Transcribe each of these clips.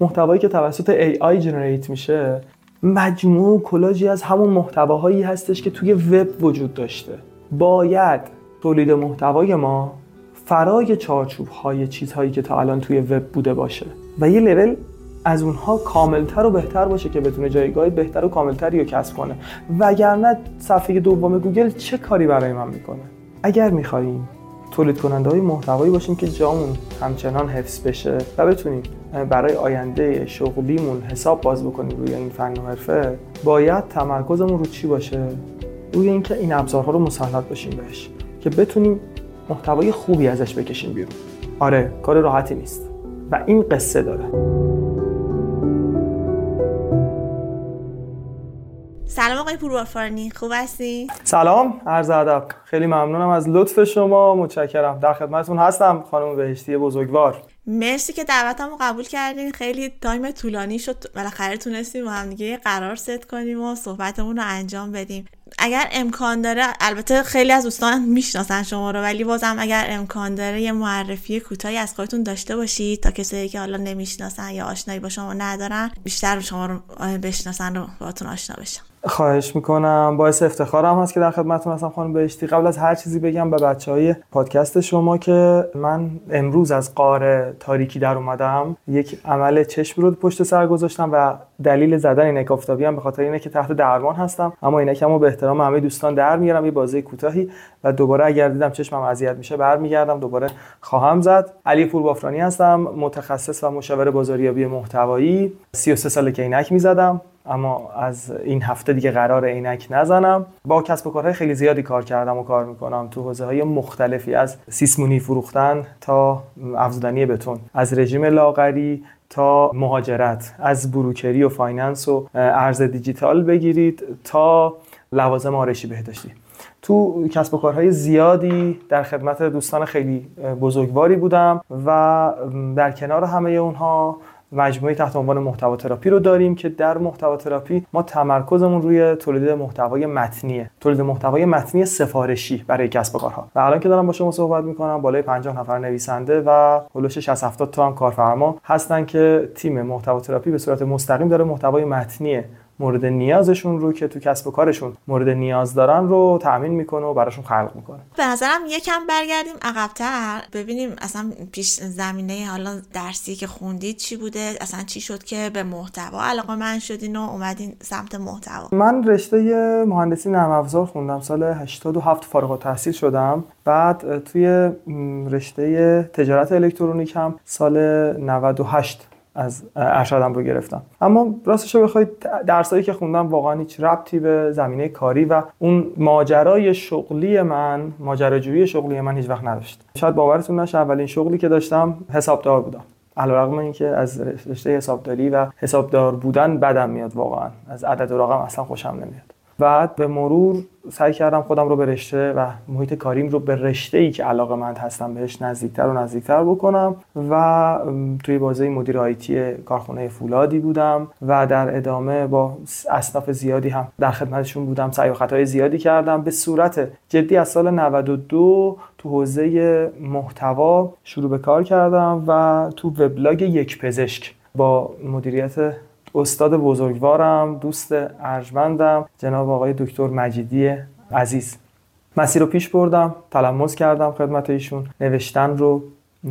محتوایی که توسط AI جنریت میشه مجموع کلاژی از همون محتواهایی هستش که توی وب وجود داشته. باید تولید محتوای ما فرای چارچوب های چیزهایی که تا الان توی وب بوده باشه و یه لول از اونها کاملتر و بهتر باشه که بتونه جایگاه بهتر و کاملتری رو کسب کنه. وگرنه صفحه دوم گوگل چه کاری برای من می‌کنه؟ اگر می‌خواهیم تولید کننده های محتوایی باشیم که جامون همچنان حفظ بشه و بتونیم برای آینده شغلیمون حساب باز بکنیم روی این فن و حرفه. باید تمرکزمون رو چی باشه؟ روی اینکه این ابزارها رو مسلط باشیم بهش که بتونیم محتوای خوبی ازش بکشیم بیرون. آره کار راحتی نیست و این قصه داره. سلام آقای پوروارفارانی خوب هستی؟ سلام عرض ادب. خیلی ممنونم از لطف شما متشکرم. در خدمتتون هستم خانم بهشتی بزرگوار. مرسی که دعوتمو قبول کردین. خیلی time طولانی شد بالاخره تونستیم با هم دیگه قرار ست کنیم و صحبتمون رو انجام بدیم. اگر امکان داره البته خیلی از دوستان می‌شناسن شما رو ولی بازم اگر امکان داره یه معرفی کوتاهی از خودتون داشته باشید تا کسایی که حالا نمی‌شناسن یا آشنایی با شما ندارن بیشتر شما رو بشناسن و باهاتون آشنا بشن خواهش می‌کنم. باعث افتخارم هست که در خدمتتون هستم خانم بهشتی. قبل از هر چیزی بگم به بچه های پادکست شما که من امروز از قاره تاریکی در اومدم. یک عمل چشم رو پشت سر گذاشتم و دلیل زدن اینک آفتابی هم به خاطر اینه که تحت درمان هستم. اما اینکمو به احترام همه دوستان در میارم یه بازی کوتاهی و دوباره اگر دیدم چشمم اذیت میشه برمیگردم دوباره خواهم زد. علی پور بافرانی هستم متخصص و مشاور بازاریابی محتوایی. 33 ساله که عینک می‌زدم. اما از این هفته دیگه قرار عینک نزنم. با کسب و کارهای خیلی زیادی کار کردم و کار می‌کنم. تو حوزه های مختلفی از سیسمونی فروختن تا افزودنی بتون از رژیم لاغری تا مهاجرت از broker ی و finance و ارز دیجیتال بگیرید تا لوازم آرایشی بهداشتی. تو کسب و کارهای زیادی در خدمت دوستان خیلی بزرگواری بودم و در کنار همه اونها مجموعه تحت عنوان محتوا تراپی رو داریم که در محتوا تراپی ما تمرکزمون روی تولید محتوای متنیه. تولید محتوای متنی سفارشی برای کسب و کارها. و الان که دارم با شما صحبت می‌کنم بالای 50 نفر نویسنده و حول و حوش 60 70 تا هم کارفرما هستن که تیم محتوا تراپی به صورت مستقیم داره محتوای متنی مورد نیازشون رو که تو کسب و کارشون مورد نیاز دارن رو تأمین می‌کنه و براشون خلق می‌کنه. به نظرم یکم برگردیم عقبتر. ببینیم اصلا پیش زمینه حالا درسی که خوندید چی بوده؟ اصلا چی شد که به محتوا علاقه من شدین و اومدین سمت محتوا؟ من رشته مهندسی نرم افزار خوندم سال 87 فارغ التحصیل شدم. بعد توی رشته تجارت الکترونیک هم سال 98 از ارشدم رو گرفتم. اما راستش رو بخواید درسایی که خوندم واقعا هیچ ربطی به زمینه کاری و اون ماجرای شغلی من ماجراجویی شغلی من هیچ وقت نداشت. شاید باورتون نشه اولین شغلی که داشتم حسابدار بودم. علیرغم اینکه از رشته حسابداری و حسابدار بودن بدم میاد واقعا. از عدد و رقم اصلا خوشم نمیاد. بعد به مرور سعی کردم خودم رو به رشته و محیط کاریم رو به رشته ای که علاقه مند هستم بهش نزدیکتر و نزدیکتر بکنم و توی بازه مدیر آیتی کارخونه فولادی بودم و در ادامه با اصناف زیادی هم در خدمتشون بودم سعی و خطای زیادی کردم. به صورت جدی از سال 92 تو حوزه محتوا شروع به کار کردم و تو وبلاگ یک پزشک با مدیریت استاد بزرگوارم دوست ارجمندم جناب آقای دکتر مجیدی عزیز. مسیر رو پیش بردم تلمس کردم خدمت ایشون نوشتن رو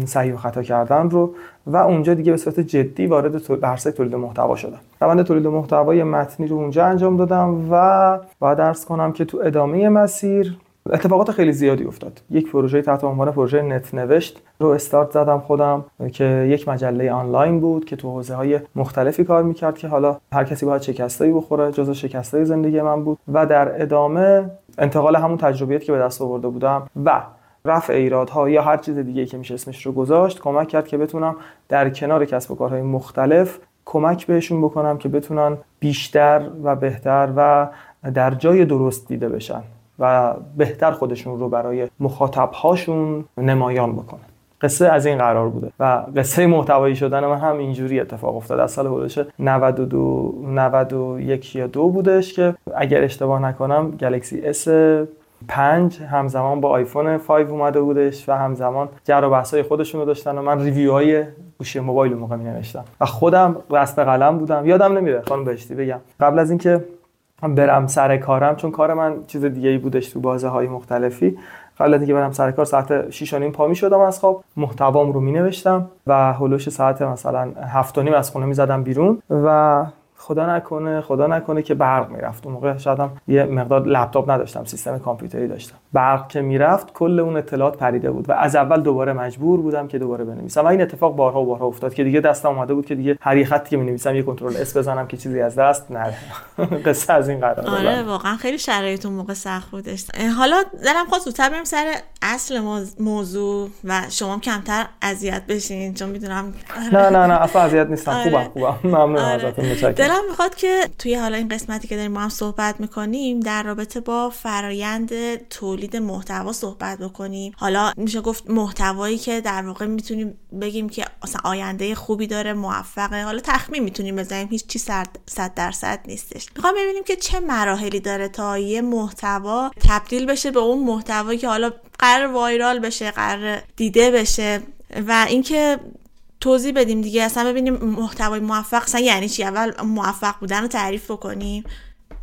صحیح و خطا کردن رو و اونجا دیگه به صورت جدی وارد درس تولید محتوا شدم. روند تولید محتوای متنی رو اونجا انجام دادم و باید درس کنم که تو ادامه مسیر اتفاقات خیلی زیادی افتاد. یک پروژه تحت عنوان پروژه نت نوشت رو استارت زدم خودم که یک مجله آنلاین بود که تو حوزه های مختلفی کار می‌کرد که حالا هر کسی باید شکستایی بخوره جزو شکستای زندگی من بود. و در ادامه انتقال همون تجربیاتی که به دست آورده بودم و رفع ایرادها یا هر چیز دیگه که میشه اسمش رو گذاشت کمک کرد که بتونم در کنار کسب و کارهای مختلف کمک بهشون بکنم که بتونن بیشتر و بهتر و در جای درست دیده بشن. و بهتر خودشون رو برای مخاطبهاشون نمایان بکنن قصه از این قرار بوده و قصه محتوایی شدن من هم اینجوری اتفاق افتاد از سال حدودش 92 91 یا دو بودش که اگر اشتباه نکنم گلکسی اس 5 همزمان با آیفون 5 اومده بودش و همزمان جر و بحثای خودشون رو داشتن و من ریویو های گوشی موبایل موقع می نوشتم و خودم رسم قلم بودم. یادم نمیره خانم بهشتی بگم. قبل از اینکه برم سر کارم چون کار من چیز دیگه ای بودش تو بازه های مختلفی. قبل از اینکه برم سر کار ساعت 6 و نیم پا می شدم از خواب محتوام رو می نوشتم و هلوش ساعت مثلا 7 و نیم از خونه می زدم بیرون و خدا نکنه خدا نکنه که برق می‌رفت. اون موقع شاید یه مقدار لپتاپ نداشتم سیستم کامپیوتری داشتم. برق که می‌رفت کل اون اطلاعات پریده بود و از اول دوباره مجبور بودم که دوباره بنویسم. و این اتفاق بارها و بارها افتاد که دیگه دستم اومده بود که دیگه هر خطی که می‌نویسم یه کنترل اس بزنم که چیزی از دست نره. قصه از این قرار آره واقعا خیلی شرایط اون موقع سخت بودش. حالا دلم خواست زودتر بریم سر اصل موضوع و شما کمتر اذیت بشین چون می‌دونم. نه نه نه اصلا اذیت نیستم. خوبم آره. خوبم ممنون آره. ازتون متشکرم. دلم می‌خواد که توی حالا این قسمتی که داریم ما هم صحبت می‌کنیم در رابطه با فرایند تولید محتوا صحبت بکنیم. حالا میشه گفت محتوایی که در واقع می‌تونیم بگیم که اصلا آینده خوبی داره موفقه. حالا تخمین می‌تونیم بزنیم هیچ چی صد درصد نیستش. می‌خوام ببینیم که چه مراحلی داره تا یه محتوا تبدیل بشه به اون محتوایی که حالا قرار وایرال بشه قرار دیده بشه. و اینکه توضیح بدیم دیگه. اصلا ببینیم محتوای موفق اصلا یعنی چی؟ اول موفق بودن رو تعریف بکنیم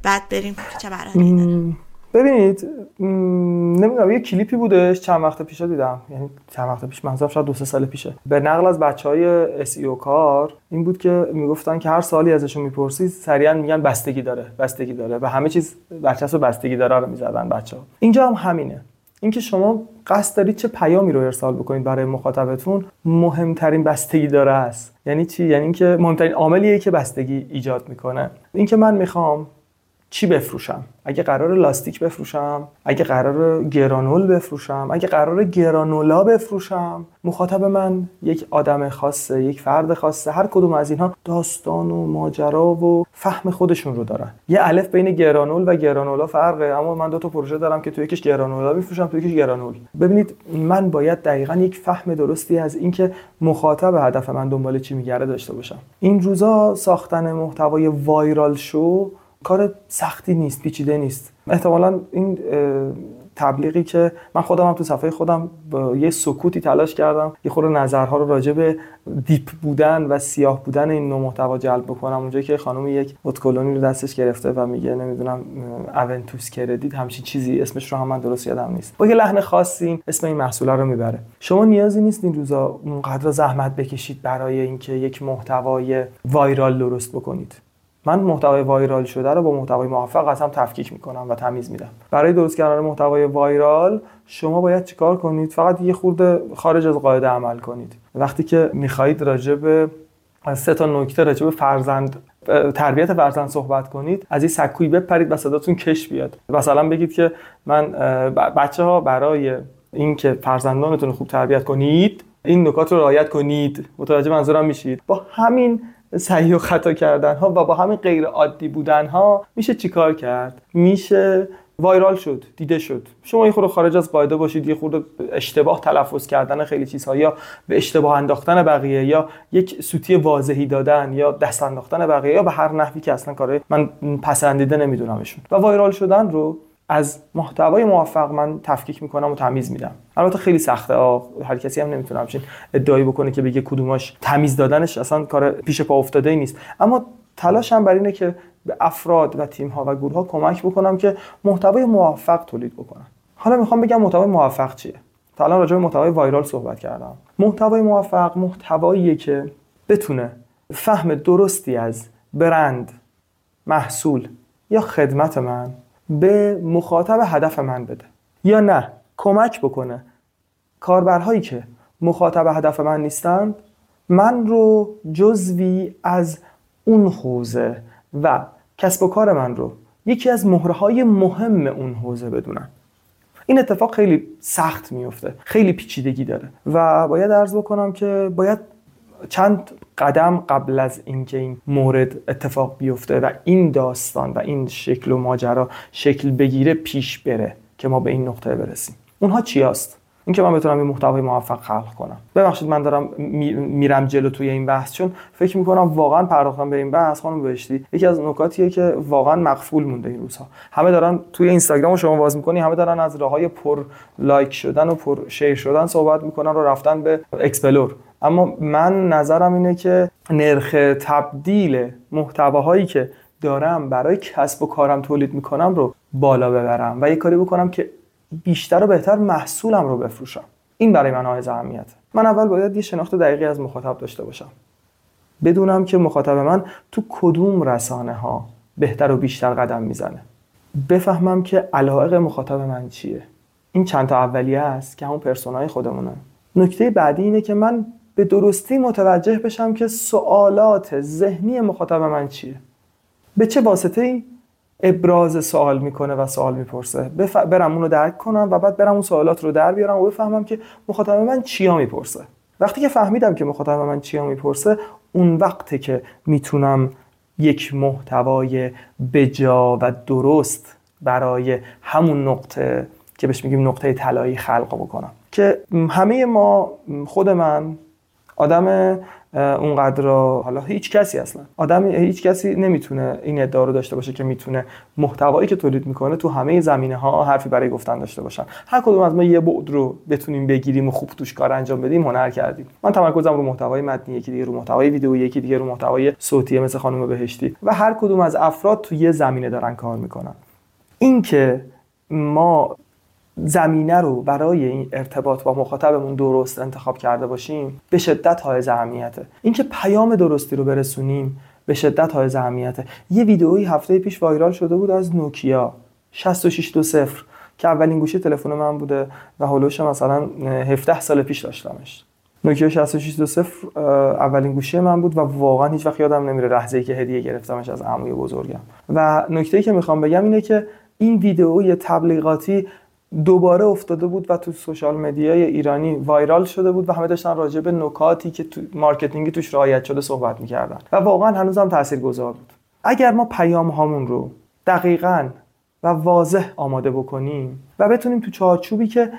بعد بریم چه برای ببینید نمی‌دونم یه کلیپی بودش چند وقت پیش دیدم. یعنی چند وقت پیش منظورم شاید دو سه سال پیشه. به نقل از بچه های او کار این بود که می‌گفتن که هر سالی ازشون می‌پرسید سریعا میگن بستگی داره بستگی داره. و همه چیز برچسب بستگی داره رو می‌زدن بچه ها اینجا هم همینه. اینکه شما قصد دارید چه پیامی رو ارسال بکنید برای مخاطبتون مهمترین بستگی داره است. یعنی چی؟ یعنی اینکه مهمترین عاملیه که بستگی ایجاد می‌کنه. اینکه من می‌خوام چی بفروشم؟ اگه قرار لاستیک بفروشم اگه قرار گرانول بفروشم اگه قرار گرانولا بفروشم مخاطب من یک آدم خاصه یک فرد خاصه هر کدوم از اینها داستان و ماجرا و فهم خودشون رو دارن. یه الف بین گرانول و گرانولا فرقه اما من دو تا پروژه دارم که تو یکیش گرانولا میفروشم تو یکیش گرانول. ببینید من باید دقیقا یک فهم درستی از اینکه مخاطب هدف من دنبال چی میگرده داشته باشم. این روزا ساختن محتوای وایرال شو کار سختی نیست پیچیده نیست. احتمالا این تبلیغی که من خودم هم تو صفحه خودم با یه سکوتی تلاش کردم یه خورده نظرها رو راجع به دیپ بودن و سیاه بودن این نوع محتوا جلب بکنم. اونجا که خانم یک اتکلونی رو دستش گرفته و میگه نمی‌دونم اونتوس کردیت همچین چیزی اسمش رو هم من درست یادم نیست. با یه لحن خاصی اسم این محصول رو می‌بره. شما نیازی نیست این روزا اونقدر زحمت بکشید برای اینکه یک محتوای وایرال درست بکنید. من محتوای وایرال شده رو با محتوای موفق از هم تفکیک می‌کنم و تمیز میدم. برای درست کردن محتوای وایرال شما باید چیکار کنید؟ فقط یه خورده خارج از قاعده عمل کنید. وقتی که می‌خواهید راجع به سه تا نکته راجع به فرزند تربیت فرزند صحبت کنید از این سکوی بپرید و صداتون کش بیاد. مثلا بگید که من بچه ها برای اینکه فرزندانتون خوب تربیت کنید این نکات رو رعایت کنید. متوجه منظورم میشید؟ با همین صحیح و خطا کردن ها و با همین غیر عادی بودن ها میشه چیکار کرد؟ میشه وایرال شد دیده شد. شما یه خورده خارج از قاعده باشید یه خورده اشتباه تلفظ کردن خیلی چیزها یا به اشتباه انداختن بقیه یا یک سوتی واضحی دادن یا دست انداختن بقیه یا به هر نحوی که اصلا کاره من پسندیده نمیدونمشون. و وایرال شدن رو از محتوای موفق من تفکیک می‌کنم و تمیز میدم. البته خیلی سخته هر کسی هم نمی‌تونه همچین ادعایی بکنه که بگه کدوماش تمیز دادنش اصلا کار پیش پا افتاده ای نیست. اما تلاشم بر اینه که به افراد و تیم ها و گروه ها کمک بکنم که محتوای موفق تولید بکنن. حالا می‌خوام بگم محتوای موفق چیه؟ تا الان راجع به محتوای وایرال صحبت کردم. محتوای موفق محتواییه که بتونه فهم درستی از برند محصول یا خدمت من به مخاطب هدف من بده. یا نه کمک بکنه. کاربرهایی که مخاطب هدف من نیستند من رو جزوی از اون حوزه و کسب و کار من رو یکی از مهره های مهم اون حوزه بدونن این اتفاق خیلی سخت میفته خیلی پیچیدگی داره و باید عرض بکنم که باید چند قدم قبل از اینکه این مورد اتفاق بیفته و این داستان و این شکل و ماجرا شکل بگیره پیش بره که ما به این نقطه برسیم. اونها چی هست؟ اینکه من بتونم این محتوای موفق خلق کنم. ببخشید من دارم میرم جلو توی این بحث چون فکر می‌کنم واقعا پرداختن به این بحث خانم بهشتی. یکی از نکاتیه که واقعا مغفول مونده این روزها. همه دارن توی اینستاگرام شما باز می‌کنی همه دارن از راههای پر like شدن و پر share شدن صحبت می‌کنن و رفتن به explore. اما من نظرم اینه که نرخ تبدیل محتواهایی که دارم برای کسب و کارم تولید می‌کنم رو بالا ببرم و یه کاری بکنم که بیشتر و بهتر محصولم رو بفروشم. این برای من های اهمیت. من اول باید یه شناخت دقیقی از مخاطب داشته باشم. بدونم که مخاطب من تو کدوم رسانه ها بهتر و بیشتر قدم می‌زنه. بفهمم که علاقه مخاطب من چیه. این چند تا اولیه است که همون پرسونای خودمونه. نکته بعدی اینه که من به درستی متوجه بشم که سوالات ذهنی مخاطب من چیه. به چه واسطه ای ابراز سوال می‌کنه و سوال می‌پرسه؟ بف... برم اونو درک کنم و بعد برم اون سوالات رو در بیارم و بفهمم که مخاطب من چیا می‌پرسه. وقتی که فهمیدم که مخاطب من چیا می‌پرسه اون وقته که می‌تونم یک محتوای بجا و درست برای همون نقطه که بهش میگیم نقطه طلایی خلق بکنم. که همه ما خود من آدم اونقدر حالا هیچ کسی اصلا. آدم هیچ کسی نمی‌تونه این ادعا رو داشته باشه که می‌تونه محتوایی که تولید می‌کنه تو همه زمینه ها حرفی برای گفتن داشته باشن. هر کدوم از ما یه بعد رو بتونیم بگیریم و خوب توش کار انجام بدیم هنر کردیم. من تمرکزم رو محتوای متنی یکی دیگه رو محتوای ویدیو یکی دیگه رو محتوای صوتی مثل خانم بهشتی. و هر کدوم از افراد تو یه زمینه دارن کار می‌کنن. اینکه ما زمینه رو برای این ارتباط با مخاطبمون درست انتخاب کرده باشیم به شدت های اهمیته. اینکه پیام درستی رو برسونیم به شدت های اهمیته. یه ویدئویی هفته پیش وایرال شده بود از نوکیا 6620 که اولین گوشی تلفن من بوده و هولوش مثلا 17 سال پیش داشتمش. نوکیا 6620 اولین گوشی من بود و واقعا هیچ وقت یادم نمیره لحظه ای که هدیه گرفتمش از عموی بزرگم. و نکته ای که می‌خوام بگم اینه که این ویدئوی تبلیغاتی دوباره افتاده بود و تو social media ی ایرانی viral شده بود و همه داشتن راجع به نکاتی که تو marketing ی توش رعایت شده صحبت می‌کردن. و واقعا هنوزم تاثیرگذار بود. اگر ما پیام هامون رو دقیقا و واضح آماده بکنیم و بتونیم تو چارچوبی که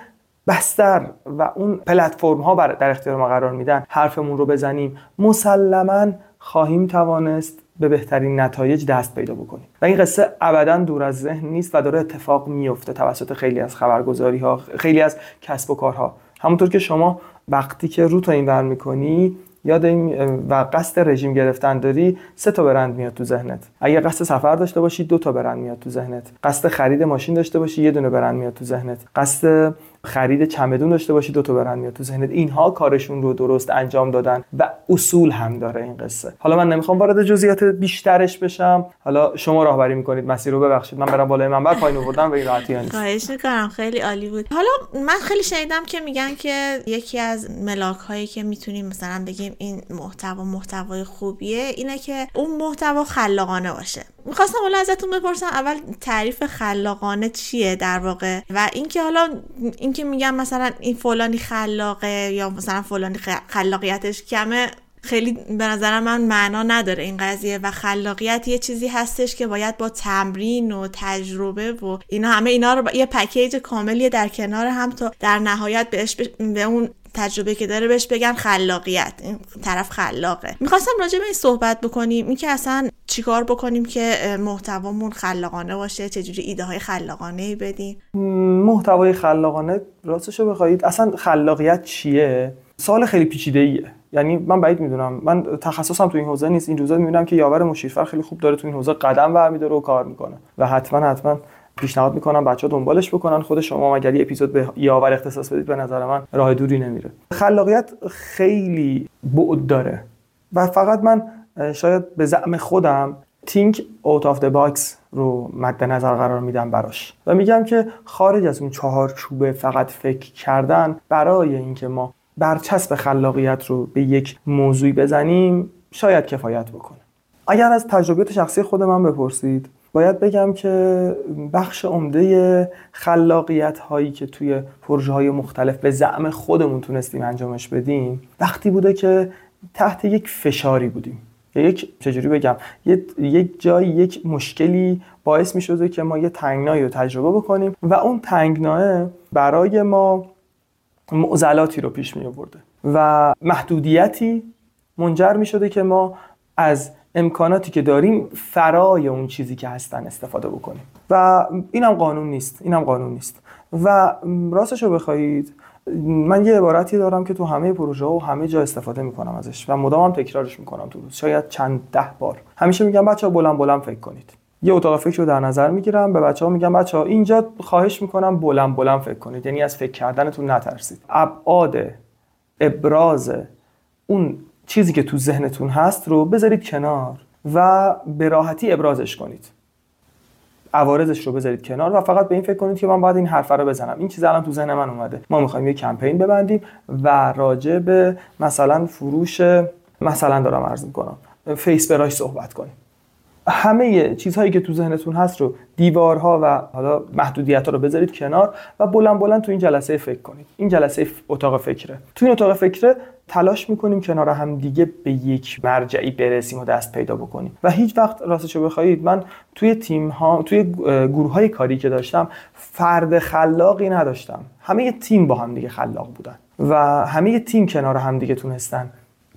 بستر و اون پلتفرم ها در اختیار ما قرار میدن حرفمون رو بزنیم مسلما خواهیم توانست به بهترین نتایج دست پیدا بکنیم. و این قصه ابدا دور از ذهن نیست و داره اتفاق میفته توسط خیلی از خبرگزاری ها خیلی از کسب و کارها. همونطور که شما وقتی که رو تا این ور می‌کنی یاد این و قصد رژیم گرفتن داری سه تا برند میاد تو ذهنت. اگه قصد سفر داشته باشی دو تا برند میاد تو ذهنت. قصد خرید ماشین داشته باشی یه دونه برند میاد تو ذهنت. قصد خرید چمدون داشته باشی دو تا برند میاد تو ذهنت. اینها کارشون رو درست انجام دادن و اصول هم داره این قصه. حالا من نمی‌خوام وارد جزئیات بیشترش بشم. حالا شما راهبری می‌کنید مسیر رو ببخشید. من برم بالای منبر پایین آوردم به این راحتی نیست. خواهش می‌کنم خیلی عالی بود. حالا من خیلی شنیدم که میگن که یکی از ملاک هایی که می‌تونیم مثلا بگیم این محتوا محتوای خوبیه اینه که اون محتوا خلاقانه باشه. می‌خواستم حالا ازتون بپرسم اول تعریف خلاقانه چیه در واقع؟ و اینکه حالا اینکه میگم مثلا این فلانی خلاقه یا مثلا فلانی خلاقیتش کمه خیلی به نظر من معنا نداره این قضیه و خلاقیت یه چیزی هستش که باید با تمرین و تجربه و اینا همه اینا رو یه پکیج کاملی در کنار هم تا در نهایت بهش به اون تجربه که داره بهش بگن خلاقیت. این طرف خلاقه. می‌خواستم راجع به این صحبت بکنیم. این که اصلا چیکار بکنیم که محتوامون خلاقانه باشه چجوری ایده های خلاقانه ای بدیم محتوای خلاقانه راستشو بخواید. اصلا خلاقیت چیه؟ سال خیلی پیچیده ایه یعنی من بعید می‌دونم. من تخصصم تو این حوزه نیست. این روزا می‌بینم که یاور مشیرفر خیلی خوب داره تو این حوزه قدم برمیداره و کار می‌کنه. و حتما حتما پیشنهاد می‌کنم بچه ها دنبالش بکنن. خود شما اگر یه اپیزود به یاور اختصاص بدید به نظر من راه دوری نمیره. خلاقیت خیلی بعد داره و فقط من شاید به زعم خودم think out of the box رو مد نظر قرار میدم براش. و میگم که خارج از اون چهار چوبه فقط فکر کردن برای اینکه ما برچسب خلاقیت رو به یک موضوعی بزنیم شاید کفایت بکنه. اگر از تجربیات شخصی خود من بپرسید باید بگم که بخش عمده خلاقیت هایی که توی پروژه های مختلف به زعم خودمون تونستیم انجامش بدیم وقتی بوده که تحت یک فشاری بودیم. یک چجوری بگم؟ یک جای یک مشکلی باعث می شده که ما یه تنگنایی رو تجربه بکنیم و اون تنگناه برای ما معضلاتی رو پیش می آورده و محدودیتی منجر می شده که ما از امکاناتی که داریم فرای اون چیزی که هستن استفاده بکنیم. و اینم قانون نیست اینم قانون نیست. و راستش رو بخواهید من یه عبارتی دارم که تو همه پروژه و همه جا استفاده می‌کنم ازش و مدام هم تکرارش می‌کنم تو روز. شاید چند ده بار. همیشه میگم بچه ها بلند بلند فکر کنید. یه اتاق فکر رو در نظر می‌گیرم به بچه ها میگم بچه ها اینجا خواهش می‌کنم بلند بلند فکر کنید. یعنی از فکر کردنتون نترسید. ابعاد ابراز اون چیزی که تو ذهنتون هست رو بذارید کنار و به راحتی ابرازش کنید. عوارضش رو بذارید کنار و فقط به این فکر کنید که من باید این حرف رو بزنم. این چیز الان تو ذهن من اومده. ما می‌خوایم یه کمپین ببندیم و راجع به مثلا فروش مثلا دارم عرض می‌کنم فیس براش صحبت کنیم. همه چیزهایی که تو ذهنتون هست رو دیوارها و حالا محدودیت ها رو بذارید کنار و بلند بلند تو این جلسه فکر کنید. این جلسه اتاق فکره. تو این اتاق فکره تلاش می‌کنیم کنار هم دیگه به یک مرجعی برسیم و دست پیدا بکنیم. و هیچ وقت راستشو بخواهید من توی تیم ها توی گروه های کاری که داشتم فرد خلاقی نداشتم. همه تیم با هم دیگه خلاق بودن و همه تیم کنار هم دیگه تونستن.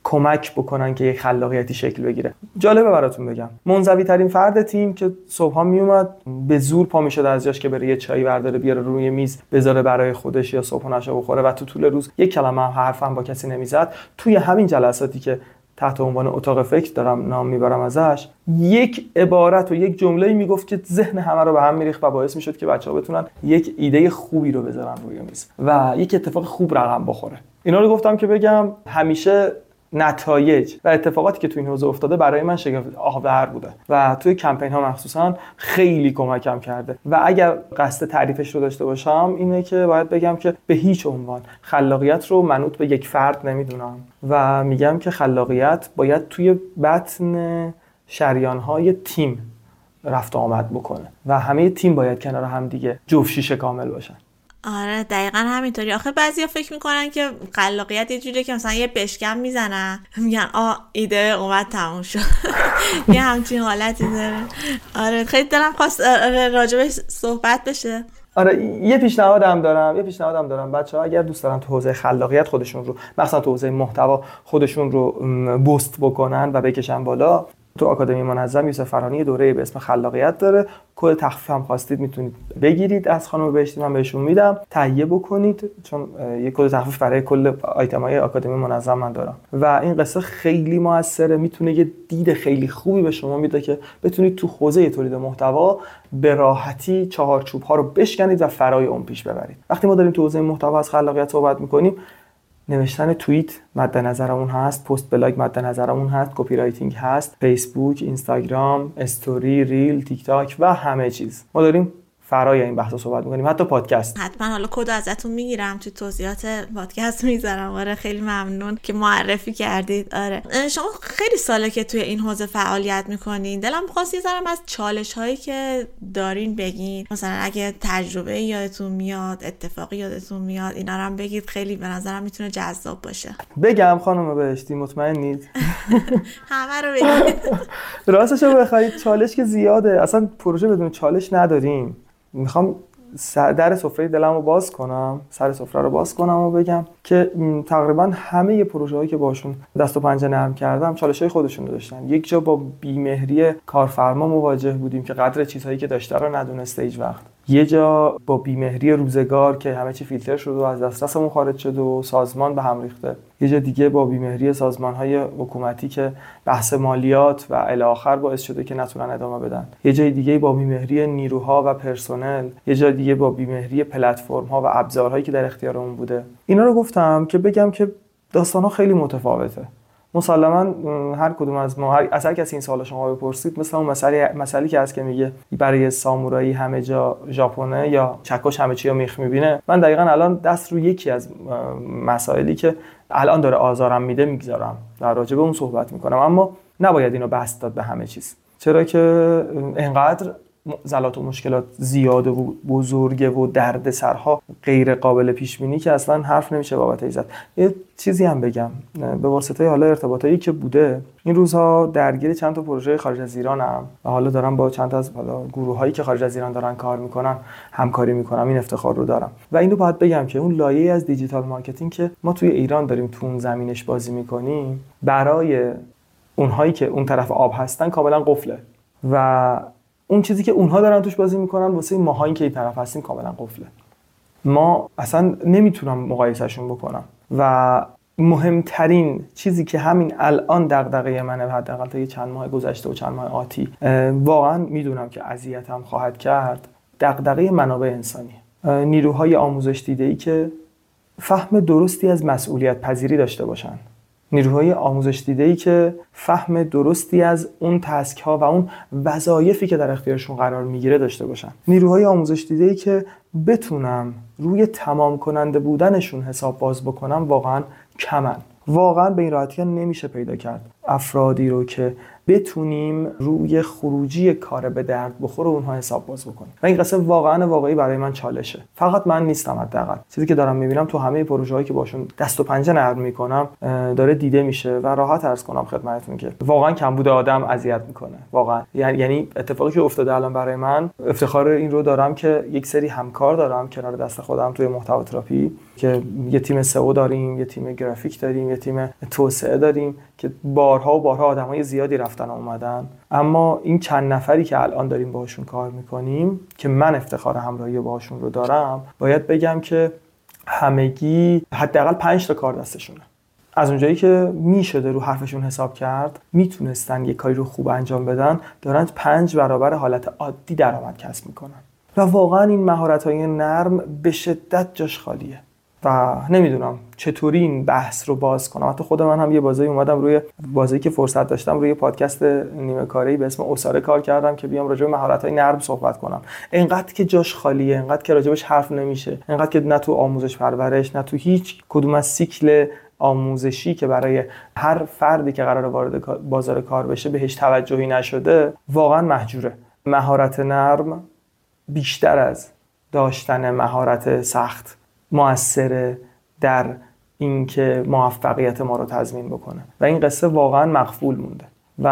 کمک بکنن که یک خلاقیتی شکل بگیره. جالبه براتون بگم. منزوی ترین فرد تیم که صبح میومد به زور پا می‌شد از جاش که بره یه چای برداره بیاره روی میز بذاره برای خودش یا صبح نشو بخوره و تو طول روز یک کلمه هم حرفم با کسی نمی‌زد. توی همین جلساتی که تحت عنوان اتاق فکر دارم نام می‌برم ازش یک عبارت و یک جمله می‌گفت که ذهن همه رو به هم میریخت و باعث می‌شد که بچه ها بتونن یک ایده خوبی رو بذارن روی میز و یک اتفاق خوب رقم بخوره. اینا رو گفتم که بگم همیشه نتایج و اتفاقاتی که تو این حوزه افتاده برای من شگفت آور بوده. و توی کمپین ها مخصوصا خیلی کمکم کرده. و اگر قصد تعریفش رو داشته باشم اینه که باید بگم که به هیچ عنوان خلاقیت رو منوط به یک فرد نمی‌دونم. و میگم که خلاقیت باید توی بطن شریان های تیم رفت آمد بکنه. و همه تیم باید کنار هم دیگه جفت کامل باشن. آره دقیقا همینطوری. آخه بعضیا فکر می‌کنن که خلاقیت یه جوریه که مثلا یه بشکم می‌زنن. میگن آ ایده اومد تموم شد. یه همچین حالتی داره. آره خیلی دلم خواست آره راجبش صحبت بشه. آره یه پیشنهادم دارم یه پیشنهادم دارم. بچه ها اگر دوست دارن تو حوزه خلاقیت خودشون رو مثلا تو حوزه محتوا خودشون رو بوست بکنن و بکشن بالا تو آکادمی منظم یوسف فرانی دوره به اسم خلاقیت داره. کل تخفیف هم خواستید می‌تونید بگیرید از خانم بهشتی من بهشون میدم. تهیه بکنید چون یه کد تخفیف برای کل آیتم های آکادمی منظم من دارم. و این قصه خیلی موثره می‌تونه یه دید خیلی خوبی به شما میده که بتونید تو حوزه تولید محتوا به راحتی چهارچوب ها رو بشکنید و فرای اون پیش ببرید. وقتی ما داریم تو حوزه محتوا از خلاقیت صحبت می‌کنیم نوشتن توییت مد نظرمون هست پست بلاگ مد نظرمون هست copywriting هست فیسبوک اینستاگرام story reel تیک تاک و همه چیز. ما داریم فرای این بحث صحبت می‌کنیم. حتی پادکست. حتما حالا کد ازتون می‌گیرم توی توضیحات پادکست می‌ذارم. آره خیلی ممنون که معرفی کردید. آره. شما خیلی ساله که توی این حوزه فعالیت می‌کنین. دلم می‌خواست یه از چالش هایی که دارین بگین. مثلا اگه تجربه یادتون میاد اتفاقی یادتون میاد اینا رو هم بگید خیلی به نظرم می‌تونه جذاب باشه. بگم خانم بهشتی مطمئن نید همه رو بگید. راستش رو بخواید چالش که زیاده. اصلا پروژه بدون چالش نداریم. می‌خوام در سفره دلم رو باز کنم سر سفره رو باز کنم و بگم که تقریبا همه پروژه هایی که باشون دست و پنجه نرم کردم چالش های خودشون رو داشتن. یک جا با بیمهری کارفرما مواجه بودیم که قدر چیزهایی که داشته رو ندونسته هیچ وقت. یه جا با بیمهری روزگار که همه چی فیلتر شد و از دسترسمون خارج شد و سازمان به هم ریخته. یه جا دیگه با بیمهری سازمان های حکومتی که بحث مالیات و الی آخر باعث شده که نتونن ادامه بدن. یه جای دیگه با بیمهری نیروها و پرسنل یه جا دیگه با بیمهری پلتفرم ها و ابزارهایی که در اختیارمون بوده. اینا رو گفتم که بگم که داستان ها خیلی متفاوته. مسلما هر کدوم از ما از هر کسی این سوال شما بپرسید مثل اون مسئله مسئله که از که میگه برای سامورایی همه جا ژاپنه یا چکش همه چی میخ می‌بینه. من دقیقا الان دست رو یکی از مسائلی که الان داره آزارم میده می‌گذارم. در راجع به اون صحبت می‌کنم. اما نباید اینو بست داد به همه چیز. چرا که انقدر زلات و مشکلات زیاده و بزرگه و درد سرها غیر قابل پیش بینی که اصلا حرف نمیشه بابت ایزد. یه چیزی هم بگم. به واسطه حالا ارتباطایی که بوده این روزها درگیر چند تا پروژه خارج از ایرانم و حالا دارم با چند از حالا گروه هایی که خارج از ایران دارن کار می‌کنن همکاری می‌کنم این افتخار رو دارم. و اینو باید بگم که اون لایه از digital marketing که ما توی ایران داریم تو اون زمینش بازی می‌کنیم برای اونهایی که اون طرف آب هستن کاملا قفله. و اون چیزی که اونها دارن توش بازی می‌کنن واسه ماهایی که این طرف هستیم کاملا قفله. ما اصلا نمی‌تونم مقایسهشون بکنم. و مهمترین چیزی که همین الان دغدغه منه حداقل تا یه چند ماه گذشته و چند ماه آتی واقعا می‌دونم که اذیتم خواهد کرد. دغدغه منابع انسانی. نیروهای آموزش دیده ای که فهم درستی از مسئولیت پذیری داشته باشن. نیروهای آموزش دیده ای که فهم درستی از اون تسک ها و اون وظایفی که در اختیارشون قرار می‌گیره داشته باشن. نیروهای آموزش دیده ای که بتونم روی تمام کننده بودنشون حساب باز بکنم واقعا کمن. واقعا به این راحتی نمیشه پیدا کرد. افرادی رو که بتونیم روی خروجی کار به درد بخور اونها حساب باز بکنیم. و این قصه واقعا واقعی برای من چالشه. فقط من نیستم حداقل. چیزی که دارم می‌بینم تو همه پروژه هایی که باشون دست و پنجه نرم می‌کنم داره دیده میشه و راحت ارز کنم خدمتتون که واقعا کمبود آدم اذیت می‌کنه. واقعا. یعنی-, یعنی اتفاقی که افتاده الان برای من افتخار این رو دارم که یک سری همکار دارم کنار دست خودم توی محتوا تراپی که یه تیم سئو داریم یه تیم گرافیک داریم یه تیم توسعه داریم. که بارها و بارها آدمای زیادی رفتن اومدن. اما این چند نفری که الان داریم باهاشون کار می‌کنیم که من افتخار همراهی باهاشون رو دارم باید بگم که همگی حداقل پنج تا کار دستشونه. از اونجایی که می‌شده رو حرفشون حساب کرد می‌تونستن یه کاری رو خوب انجام بدن دارن پنج برابر حالت عادی درآمد کسب می‌کنن. و واقعا این مهارت های نرم به شدت جاش خالیه. و نمی‌دونم چطوری این بحث رو باز کنم. حتی خود من هم یه بازی اومدم روی بازی که فرصت داشتم روی پادکست نیمه کاری به اسم اساره کار کردم که بیام راجع به مهارت های نرم صحبت کنم. انقدر که جاش خالیه انقدر که راجبش حرف نمیشه انقدر که نه تو آموزش پرورش نه تو هیچ کدوم از سیکل آموزشی که برای هر فردی که قرار وارد بازار کار بشه بهش توجهی نشده واقعا محجوره. مهارت نرم بیشتر از داشتن مهارت سخت. موثره در اینکه موفقیت ما رو تضمین بکنه. و این قصه واقعا مقفول مونده. و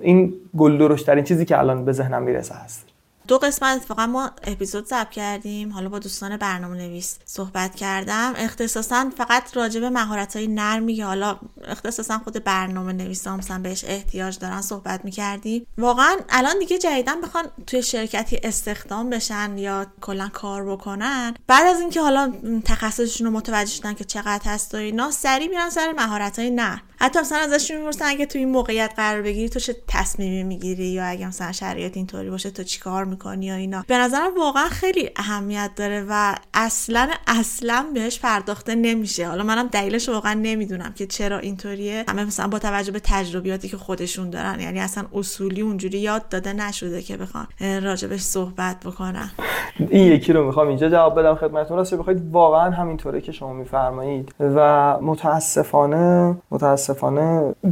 این گل ترین چیزی که الان به ذهنم می‌رسه هست. دو قسمت فقط ما اپیزود ضبط کردیم. حالا با دوستان برنامه نویس صحبت کردم. اختصاصا فقط راجع به مهارت های نرمی که حالا اختصاصا خود برنامه نویسا مثلا بهش احتیاج دارن صحبت می‌کردیم. واقعا الان دیگه جدیدا بخوان توی شرکتی استخدام بشن یا کلا کار بکنن. بعد از اینکه حالا تخصصشون رو متوجه شدن که چقدر هست و اینا سریع میرن سر مهارت های نرم. حتی مثلا ازشون می‌پرسن اگه تو این موقعیت قرار بگیری تو چه تصمیمی می‌گیری یا اگه مثلا شرایط اینطوری باشه تو چیکار می‌کنی یا اینا. به نظرم واقعا خیلی اهمیت داره و اصلا اصلا بهش پرداخته نمیشه. حالا منم دلیلش واقعا نمی‌دونم که چرا اینطوریه. همه مثلا با توجه به تجربیاتی که خودشون دارن یعنی اصلا اصولی اونجوری یاد داده نشده که بخوان راجبش صحبت بکنن. این یکی رو می‌خوام اینجا جواب بدم خدمتتون. راست بخواید واقعا همینطوره که شما میفرمایید. و متاسفانه متاسفانه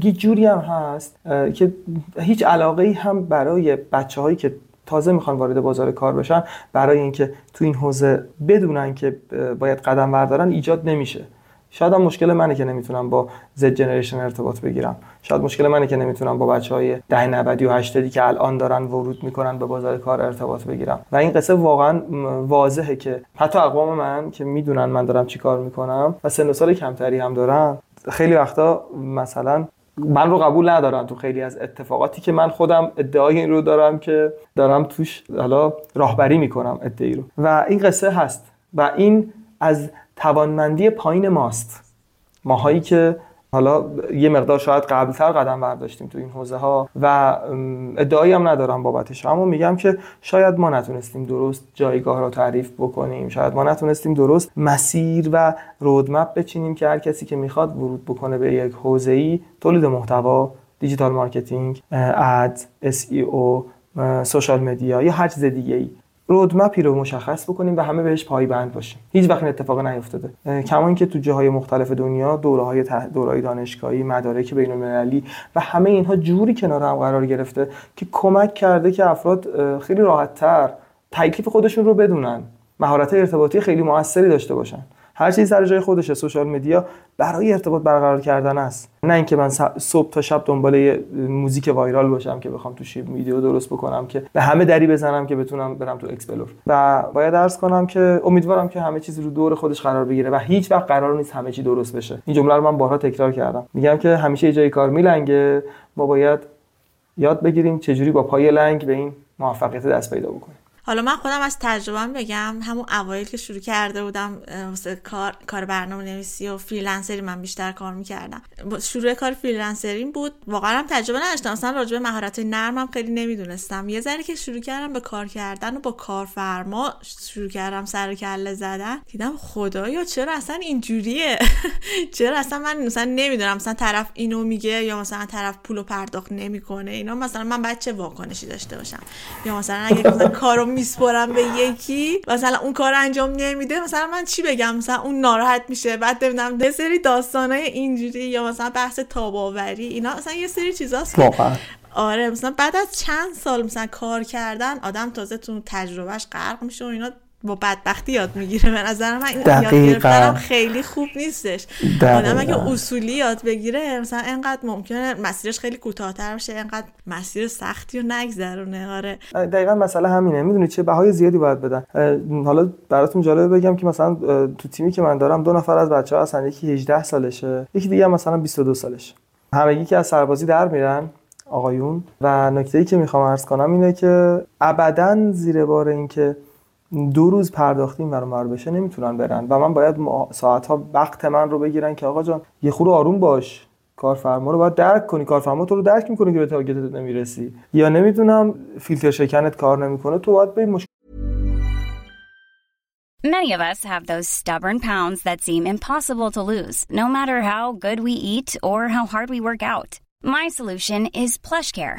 یه جوری هم هست که هیچ علاقه ای هم برای بچه هایی که تازه می‌خوان وارد بازار کار بشن برای اینکه تو این حوزه بدونن که باید قدم بردارن ایجاد نمیشه. شاید هم مشکل منه که نمی‌تونم با زد جنریشن ارتباط بگیرم. شاید مشکل منه که نمی‌تونم با بچه های ده 90 و 80 که الان دارن ورود می‌کنن به بازار کار ارتباط بگیرم. و این قصه واقعا واضحه که حتی اقوام من که می‌دونن من دارم چی کار می‌کنم و سن و سال کمتری هم دارم خیلی وقتا مثلا من رو قبول ندارن تو خیلی از اتفاقاتی که من خودم ادعای این رو دارم که دارم توش حالا راهبری می‌کنم ادعای رو. و این قصه هست و این از توانمندی پایین ماست. ماهایی که حالا یه مقدار شاید قبلتر قدم برداشتیم تو این حوزه ها و ادعایی هم ندارم بابتش. اما میگم که شاید ما نتونستیم درست جایگاه رو تعریف بکنیم. شاید ما نتونستیم درست مسیر و roadmap بچینیم که هر کسی که می‌خواد ورود بکنه به یک حوزه ای تولید محتوا digital marketing ad SEO social media یا هر چیز دیگه ای roadmap ی رو مشخص بکنیم و همه بهش پایبند باشیم. هیچ وقت این اتفاق نیفتاده. کما اینکه تو جاهای مختلف دنیا دوره های دوره‌های دانشگاهی مدارک بین المللی و همه اینها جوری کنار هم قرار گرفته که کمک کرده که افراد خیلی راحتتر تکلیف خودشون رو بدونن. مهارت ارتباطی خیلی موثری داشته باشن. هر چیزی سر جای خودشه social media برای ارتباط برقرار کردن است. نه اینکه من صبح تا شب دنبال یه موزیک viral باشم که بخوام توش ویدیو درست بکنم که به همه دری بزنم که بتونم برم تو explore و باید عرض کنم که امیدوارم که همه چیز رو دور خودش قرار بگیره و هیچ وقت قرار نیست همه چی درست بشه. این جمله رو من بارها تکرار کردم. میگم که همیشه جای کار میلنگه. ما باید یاد بگیریم چجوری با پای لنگ به این موفقیت دست پیدا بکنیم. حالا من خودم از تجربه بگم همون اوایل که شروع کرده بودم واسه کار کار برنامه نویسی و freelancer ی من بیشتر کار می‌کردم. شروع کار freelancer ی بود. واقعا هم تجربه نداشتم. اصلا راجع به مهارت نرمم خیلی نمی‌دونستم. یه ذره که شروع کردم به کار کردن و با کارفرما شروع کردم سر کله زدن. دیدم خدایا چرا اصلا اینجوریه؟ چرا اصلا من مثلا نمی‌دونم مثلا طرف اینو میگه یا مثلا طرف پولو پرداخت نمی‌کنه. اینا مثلا من بچه واکنشی داشته باشم؟ یا مثلا اگه مثلا کارو میسپرم به یکی. مثلا اون کار انجام نمیده مثلا من چی بگم؟ مثلا اون ناراحت میشه. بعد ببینم یه سری داستانای اینجوری یا مثلا بحث تاباوری اینا مثلا یه سری چیزاست. آره مثلا بعد از چند سال مثلا کار کردن آدم تازه تو تجربهش غرق میشه و اینا. با بدبختی یاد می‌گیره. به نظر من یاد گرفتنم خیلی خوب نیستش. آدم اگه اصولی یاد بگیره مثلا انقدر ممکنه مسیرش خیلی کوتاهتر بشه انقدر مسیر سختی و نگذرونه. آره. دقیقا مسئله همینه. می‌دونی چه بهای زیادی باید بدن. حالا براتون جالبه بگم که مثلا تو تیمی که من دارم دو نفر از بچه ها هستن. یکی 18 سالشه یکی دیگه مثلا 22 سالشه. همگی که از سربازی در میرن آقایون. و نکته ای که می‌خوام عرض کنم اینه که ابدا زیر بار اینکه دو روز پرداختیم برای بشه نمی‌تونن برن و من باید ساعت ها وقت من رو بگیرن که آقا جان یه خورو آروم باش کارفرما رو باید درک کنی کارفرما تو رو درک می‌کنه که به تارگتت نمی‌رسی یا نمی‌دونم فیلتر شکنت کار نمی‌کنه تو باید به مشکل Many of us have those stubborn pounds that seem impossible to lose, no matter how good we eat or how hard we work out. My solution is PlushCare.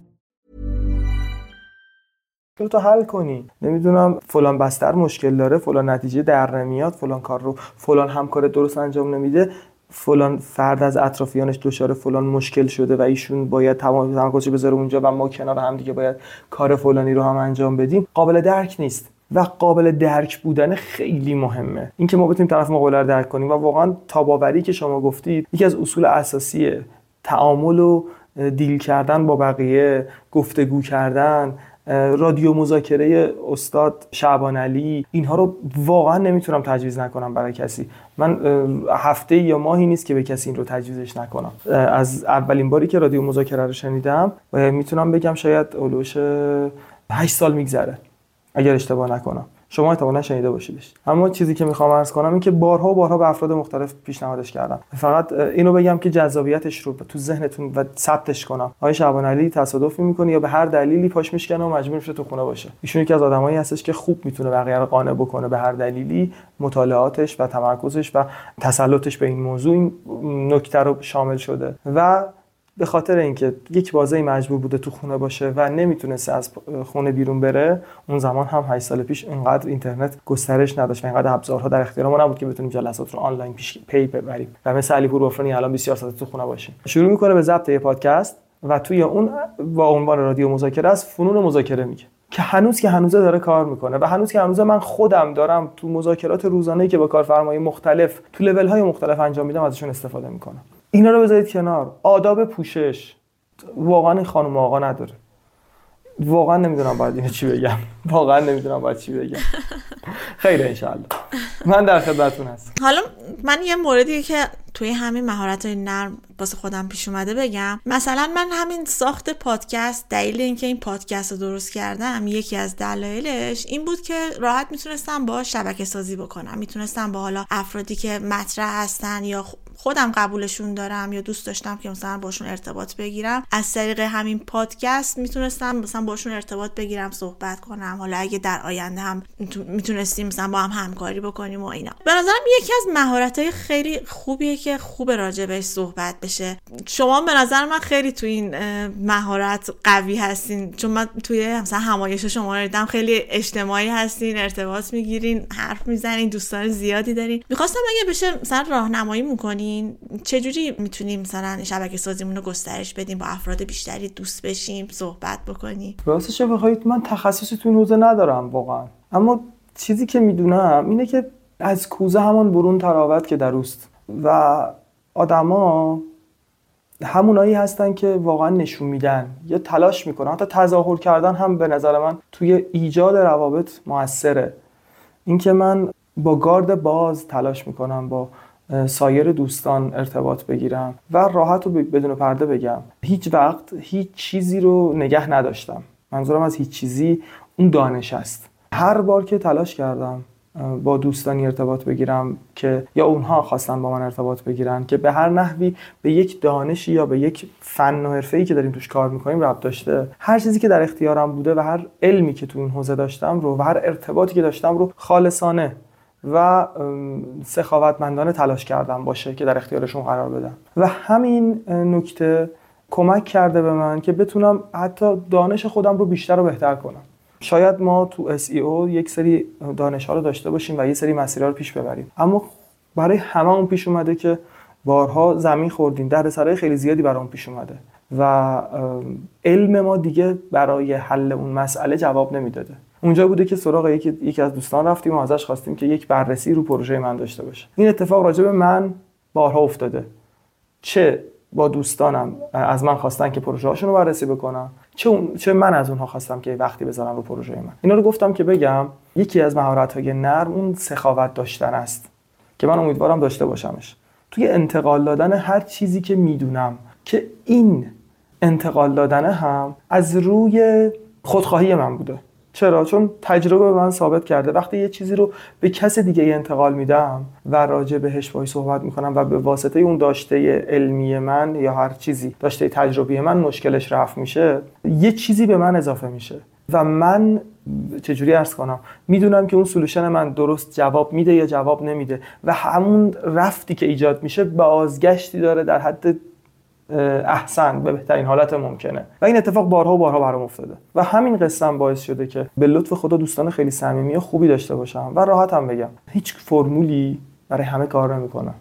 تو حل کنی. نمی‌دونم فلان بستر مشکل داره فلان نتیجه در نمیاد فلان کار رو فلان همکار درست انجام نمیده فلان فرد از اطرافیانش دچار فلان مشکل شده و ایشون باید تمام تمرکزش بذاره اونجا و ما کنار هم دیگه باید کار فلانی رو هم انجام بدیم. قابل درک نیست و قابل درک بودن خیلی مهمه. اینکه ما بتونیم طرف مقابل رو درک کنیم و واقعا تاباوری که شما گفتید یکی از اصول اساسی تعامل و دیل کردن با بقیه گفتگو کردن رادیو مذاکره استاد شعبان علی. اینها رو واقعا نمی‌تونم تجویز نکنم برای کسی. من هفته یا ماهی نیست که به کسی این رو تجویزش نکنم. از اولین باری که رادیو مذاکره رو شنیدم می‌تونم بگم شاید اولوش 8 سال میگذره. اگر اشتباه نکنم. شما احتمالا شنیده باشیدش. اما چیزی که می‌خوام عرض کنم این که بارها و بارها به افراد مختلف پیشنهادش کردم. فقط اینو بگم که جذابیتش رو تو ذهنتون و ثبتش کنم. آقای شعبان علی تصادفی می‌کنه یا به هر دلیلی پاش میشکنه و مجبور میشه تو خونه باشه. ایشون یکی از آدمایی هستش که خوب می‌تونه بقیه رو قانع بکنه به هر دلیلی مطالعاتش و تمرکزش و تسلطش به این موضوع. این نکته رو شامل شده. و به خاطر اینکه یک بازه مجبور بوده تو خونه باشه و نمی‌تونسته از خونه بیرون بره اون زمان هم 8 سال پیش اینقدر اینترنت گسترش نداشت و اینقدر ابزارها در اختیار ما نبود که بتونیم جلسات رو آنلاین پیش پی ببریم. و مثل علی پور الان 24 ساعت تو خونه باشیم شروع می‌کنه به ضبط یه پادکست و توی اون با عنوان رادیو مذاکره از فنون مذاکره میگه که هنوز که هنوزه داره کار می‌کنه و هنوز که هنوزه من خودم دارم تو مذاکرات روزانه‌ای که با کارفرمای مختلف تو لول های مختلف انجام میدم ازشون استفاده می‌کنم. اینا رو بذارید کنار. آداب پوشش. واقعا این خانم آقا نداره. واقعا نمی‌دونم باید اینو چی بگم. واقعا نمی‌دونم باید چی بگم. خیلی انشالله من در خدمتتون هستم. حالا من یه موردی که توی همین مهارت های نرم واسه خودم پیش اومده بگم. مثلا من همین ساخت پادکست دلیل اینکه این پادکست رو درست کردم یکی از دلایلش این بود که راحت می‌تونستم با شبکه سازی بکنم. می‌تونستم با حالا افرادی که مطرح هستن یا خودم قبولشون دارم یا دوست داشتم که مثلا باشون ارتباط بگیرم. از طریق همین پادکست می‌تونستم مثلا باشون ارتباط بگیرم صحبت کنم. حالا اگه در آینده هم می‌تونستیم مثلا با هم همکاری بکنیم و اینا. به نظرم یکی از مهارت های خیلی خوبیه که خوب راجع بهش صحبت بشه. شما به نظر من خیلی تو این مهارت قوی هستین. چون من توی مثلا همایش شما رو دیدم خیلی اجتماعی هستین ارتباط می‌گیرین حرف می‌زنین دوستان زیادی دارین. می‌خواستم اگه بشه مثلا راهنمایی می‌کنین چجوری می‌تونیم مثلا شبکه سازیمون رو گسترش بدیم با افراد بیشتری دوست بشیم صحبت بکنیم راستش بخواید من تخصصی تو حوزه ندارم واقعا. اما چیزی که می‌دونم اینه که از کوزه همان برون تراوت که در اوست و آدما همونایی هستن که واقعا نشون میدن یا تلاش می‌کنن. حتی تظاهر کردن هم به نظر من توی ایجاد روابط موثره. اینکه من با گارد باز تلاش می‌کنم با سایر دوستان ارتباط بگیرم و راحت رو بدون پرده بگم. هیچ وقت هیچ چیزی رو نگه نداشتم. منظورم از هیچ چیزی اون دانش است. هر بار که تلاش کردم با دوستانی ارتباط بگیرم که یا اونها خواستن با من ارتباط بگیرن که به هر نحوی به یک دانشی یا به یک فن و ای که داریم توش کار می‌کنیم ربط داشته. هر چیزی که در اختیارم بوده و هر علمی که تو این حوزه داشتم رو و هر ارتباطی که داشتم رو خالصانه و سخاوتمندانه تلاش کردم باشه که در اختیارشون قرار بدم و همین نکته کمک کرده به من که بتونم حتی دانش خودم رو بیشتر و بهتر کنم. شاید ما تو SEO یک سری دانش ها رو داشته باشیم و یه سری مسیرها رو پیش ببریم. اما برای همه اون پیش اومده که بارها زمین خوردیم. در سرای خیلی زیادی برای اون پیش اومده. و علم ما دیگه برای حل اون مسئله جواب نمی‌داده. اونجا بوده که سراغ یکی, یکی از دوستان رفتیم و ازش خواستیم که یک بررسی رو پروژه من داشته باشه. این اتفاق راجع به من بارها افتاده. چه با دوستانم از من خواستن که پروژه هاشون رو بررسی بکنم چه, چه من از اونها خواستم که وقتی بذارم رو پروژه من. اینا رو گفتم که بگم یکی از مهارت های نرم اون سخاوت داشتن است که من امیدوارم داشته باشمش. توی انتقال دادن هر چیزی که می‌دونم که این انتقال دادن هم از روی خودخواهی من بوده. چرا؟ چون تجربه به من ثابت کرده. وقتی یه چیزی رو به کس دیگه انتقال میدم و راجع بهش باهاش صحبت می‌کنم و به واسطه اون داشته علمی من یا هر چیزی داشته تجربی من مشکلش رفت میشه یه چیزی به من اضافه میشه. و من چجوری ارز کنم؟ می‌دونم که اون سلوشن من درست جواب میده یا جواب نمیده. و همون رفتی که ایجاد میشه بازگشتی داره در حد احسن به بهترین حالت ممکنه. و این اتفاق بارها و بارها برام افتاده. و همین قصه باعث شده که به لطف خدا دوستان خیلی صمیمی و خوبی داشته باشم. و راحتم بگم هیچ فرمولی برای همه کار نمی‌کنه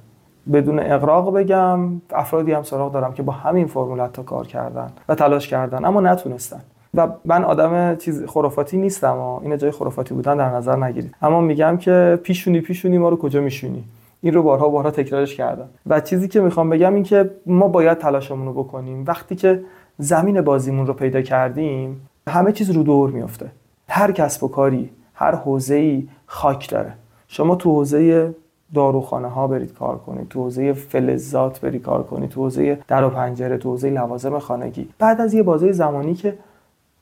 بدون اقراق بگم افرادی هم سراغ دارم که با همین فرمول حتی کار کردن و تلاش کردن اما نتونستن. و من آدم چیز خرافاتی نیستم و این جای خرافاتی بودن در نظر نگیرید. اما میگم که پیشونی پیشونی ما رو کجا میشونی؟ این رو بارها بارها تکرارش کردم. و چیزی که می‌خوام بگم این که ما باید تلاشمون رو بکنیم. وقتی که زمین بازیمون رو پیدا کردیم همه چیز رو دور میفته هر کسب و کاری هر حوزه‌ای خاک داره. شما تو حوزه داروخانه ها برید کار کنید تو حوزه فلزات برید کار کنید تو حوزه در و پنجره تو حوزه لوازم خانگی. بعد از یه بازه زمانی که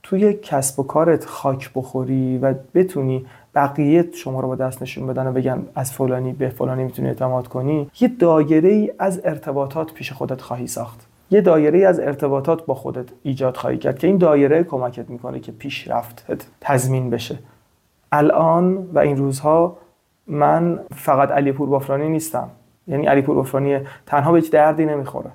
توی کسب و کارت خاک بخوری و بتونی بقیه شما رو با دست نشون بدن و بگن از فلانی به فلانی می‌تونی اعتماد کنی یه دایره ای از ارتباطات پیش خودت خواهی ساخت. یه دایره ای از ارتباطات با خودت ایجاد خواهی کرد که این دایره کمکت می‌کنه که پیشرفتت تضمین بشه. الان و این روزها من فقط علی پور بافرانی نیستم. یعنی علی پور بافرانی تنها به هیچ دردی نمی‌خوره.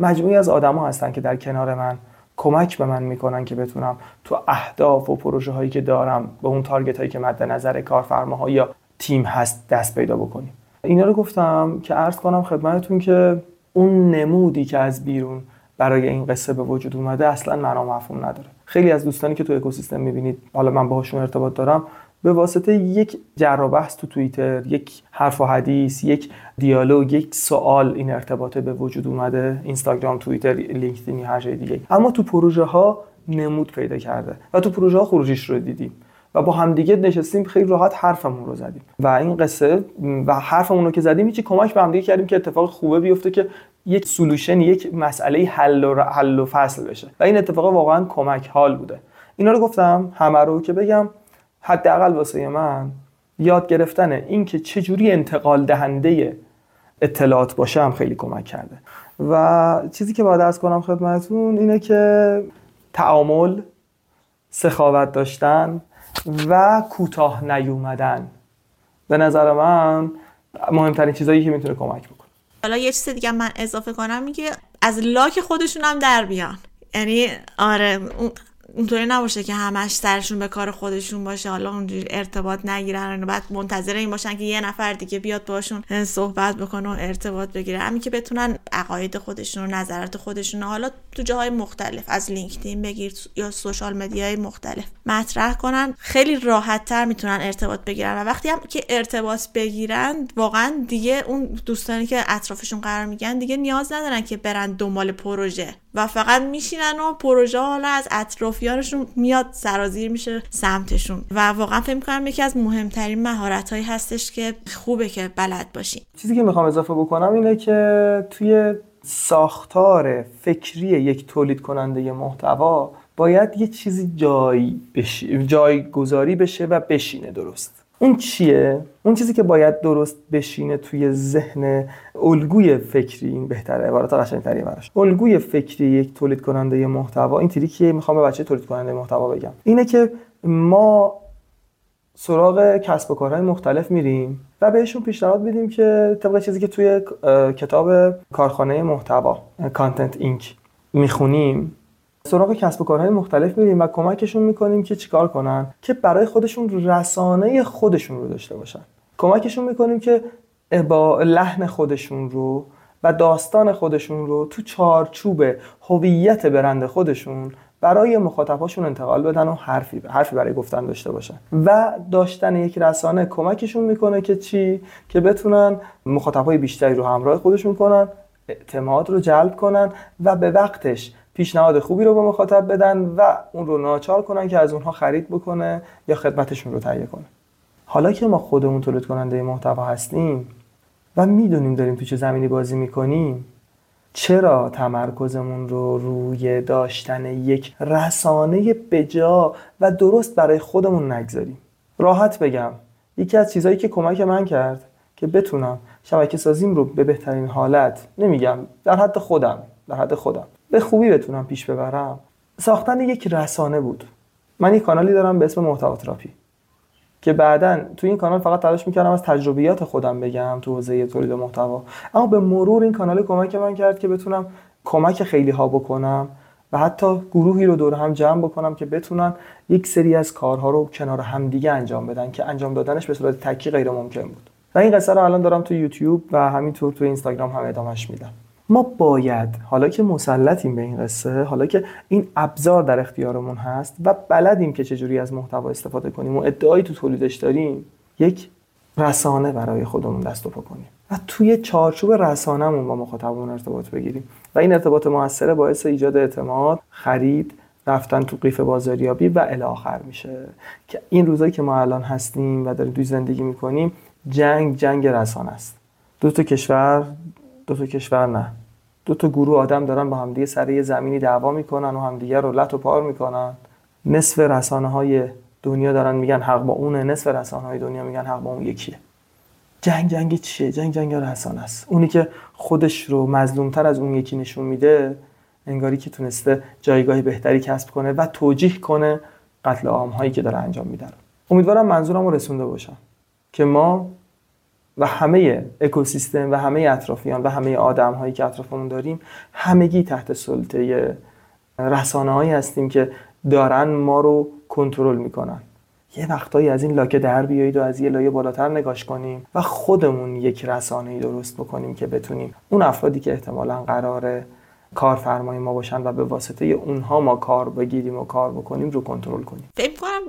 مجموعی از آدما هستن که در کنار من کمک به من می‌کنن که بتونم تو اهداف و پروژه هایی که دارم به اون تارگت هایی که مد نظر کارفرماها یا تیم هست دست پیدا بکنیم. اینا رو گفتم که عرض کنم خدمتتون که اون نمودی که از بیرون برای این قصه به وجود اومده اصلا معنا مفهوم نداره. خیلی از دوستانی که تو اکوسیستم می‌بینید حالا من باهاشون ارتباط دارم به واسطه یک جر بحث تو توییتر یک حرف و حدیث یک دیالوگ یک سوال این ارتباطه به وجود اومده اینستاگرام توییتر لینکدین هر جای دیگه. اما تو پروژه ها نمود پیدا کرده و تو پروژه ها خروجیش رو دیدیم و با همدیگه نشستیم خیلی راحت حرفمون رو زدیم. و این قصه و حرفمون رو که زدیم هیچی کمک به همدیگه کردیم که اتفاق خوبه بیفته که یک سولوشن یک مسئله حل و حل و فصل بشه. و این اتفاق واقعا کمک حال بوده. اینا رو گفتم همه رو که بگم. حداقل واسه من یاد گرفتن اینکه چجوری انتقال دهنده اطلاعات باشم خیلی کمک کرده. و چیزی که باید ارز کنم خدمتون اینه که تعامل سخاوت داشتن و کوتاه نیومدن. به نظر من مهمترین چیزایی که می‌تونه کمک بکنه. حالا یه چیز دیگه من اضافه کنم میگه از لاک خودشون هم در بیان. یعنی آره اونطوری نباشه که همش سرشون به کار خودشون باشه حالا اونجوری ارتباط نگیرن و بعد منتظر این باشن که یه نفر دیگه بیاد باشون صحبت بکنه و ارتباط بگیره. همین که بتونن عقاید خودشون و نظرات خودشون حالا تو جاهای مختلف از لینکدین بگیر یا سوشال مدیای مختلف مطرح کنن خیلی راحت تر می‌تونن ارتباط بگیرن. و وقتی هم که ارتباط بگیرن واقعا دیگه اون دوستانی که اطرافشون قرار میگن دیگه نیاز ندارن که برن دنبال پروژه. و فقط میشینن و پروژه حالا از اطرافیانشون میاد سرازیر میشه سمتشون. و واقعا فکر می‌کنم یکی از مهمترین مهارت هایی هستش که خوبه که بلد باشین چیزی که می‌خوام اضافه بکنم اینه که توی ساختار فکری یک تولید کننده محتوا باید یه چیزی جای بشی... جایگذاری بشه و بشینه درست. اون چیه؟ اون چیزی که باید درست بشینه توی ذهن الگوی فکری این بهتره عبارت قشنگتری براش. الگوی فکری یک تولید کننده محتوا این تریکیه می‌خوام به بچه تولید کننده محتوا بگم. اینه که ما سراغ کسب و کارهای مختلف میریم و بهشون پیشنهاد میدیم که طبق چیزی که توی کتاب کارخانه محتوا کانتنت اینک می‌خونیم سراغ کسب و کارهای مختلف میریم و کمکشون می‌کنیم که چیکار کنن که برای خودشون رسانه خودشون رو داشته باشن. کمکشون می‌کنیم که با لحن خودشون رو و داستان خودشون رو تو چارچوب هویت برند خودشون برای مخاطباشون انتقال بدن و حرفی حرفی برای گفتن داشته باشن. و داشتن یک رسانه کمکشون می‌کنه که چی؟ که بتونن مخاطبای بیشتری رو همراه خودشون کنن اعتماد رو جلب کنن و به وقتش پیشنهاد خوبی رو به مخاطب بدن و اون رو ناچار کنن که از اونها خرید بکنه یا خدمتشون رو تهیه کنه. حالا که ما خودمون تولید کننده محتوا هستیم و می‌دونیم داریم تو چه زمینی بازی می‌کنیم چرا تمرکزمون رو روی داشتن یک رسانه بجا و درست برای خودمون نگذاریم؟ راحت بگم یکی از چیزهایی که کمک من کرد که بتونم شبکه سازیم رو به بهترین حالت نمیگم در حد خودم در حد خودم به خوبی بتونم پیش ببرم. ساختن یک رسانه بود. من یک کانالی دارم به اسم محتوا تراپی که بعدا تو این کانال فقط تلاش می‌کردم از تجربیات خودم بگم تو حوزه تولید محتوا. اما به مرور این کانال کمک من کرد که بتونم کمک خیلی ها بکنم و حتی گروهی رو دور هم جمع بکنم که بتونن یک سری از کارها رو کنار هم دیگه انجام بدن که انجام دادنش به صورت تکی غیر ممکن بود. و این قصه رو الان دارم تو یوتیوب و همینطور تو اینستاگرام هم ادامهش میدم. ما باید حالا که مسلطیم به این قصه حالا که این ابزار در اختیارمون هست و بلدیم که چجوری از محتوا استفاده کنیم و ادعایی تو تولیدش داریم یک رسانه برای خودمون دست و پا کنیم و توی چارچوب رسانهمون با مخاطبمون ارتباط بگیریم و این ارتباط موثره باعث ایجاد اعتماد خرید رفتن تو قیف بازاریابی و الی آخر میشه. که این روزایی که ما الان هستیم و داریم توی زندگی می‌کنیم جنگ جنگ رسانه است. دو تا کشور دو تا کشور نه. دو تا گروه آدم دارن با همدیگه سر یه زمینی دعوا می‌کنن و همدیگه رو لط و پار می‌کنن. نصف رسانه های دنیا دارن میگن حق با اونه نصف رسانه های دنیا میگن حق با اون یکیه. جنگ جنگ چیه؟ جنگ جنگ رسانه است. اونی که خودش رو مظلومتر از اون یکی نشون میده انگاری که تونسته جایگاه بهتری کسب کنه و توجیه کنه قتل عام هایی که داره انجام میده امیدوارم منظورم رو رسونده باشم که ما و همه اکوسیستم و همه اطرافیان و همه آدم هایی که اطرافمون داریم همگی تحت سلطه رسانه هایی هستیم که دارن ما رو کنترل می‌کنن. یه وقتایی از این لاکه در بیایید و از یه لایه بالاتر نگاش کنیم و خودمون یک رسانه درست بکنیم که بتونیم اون افرادی که احتمالا قراره کارفرمای ما باشن و به واسطه اونها ما کار بگیریم و کار بکنیم رو کنترل کنیم. فکر کنم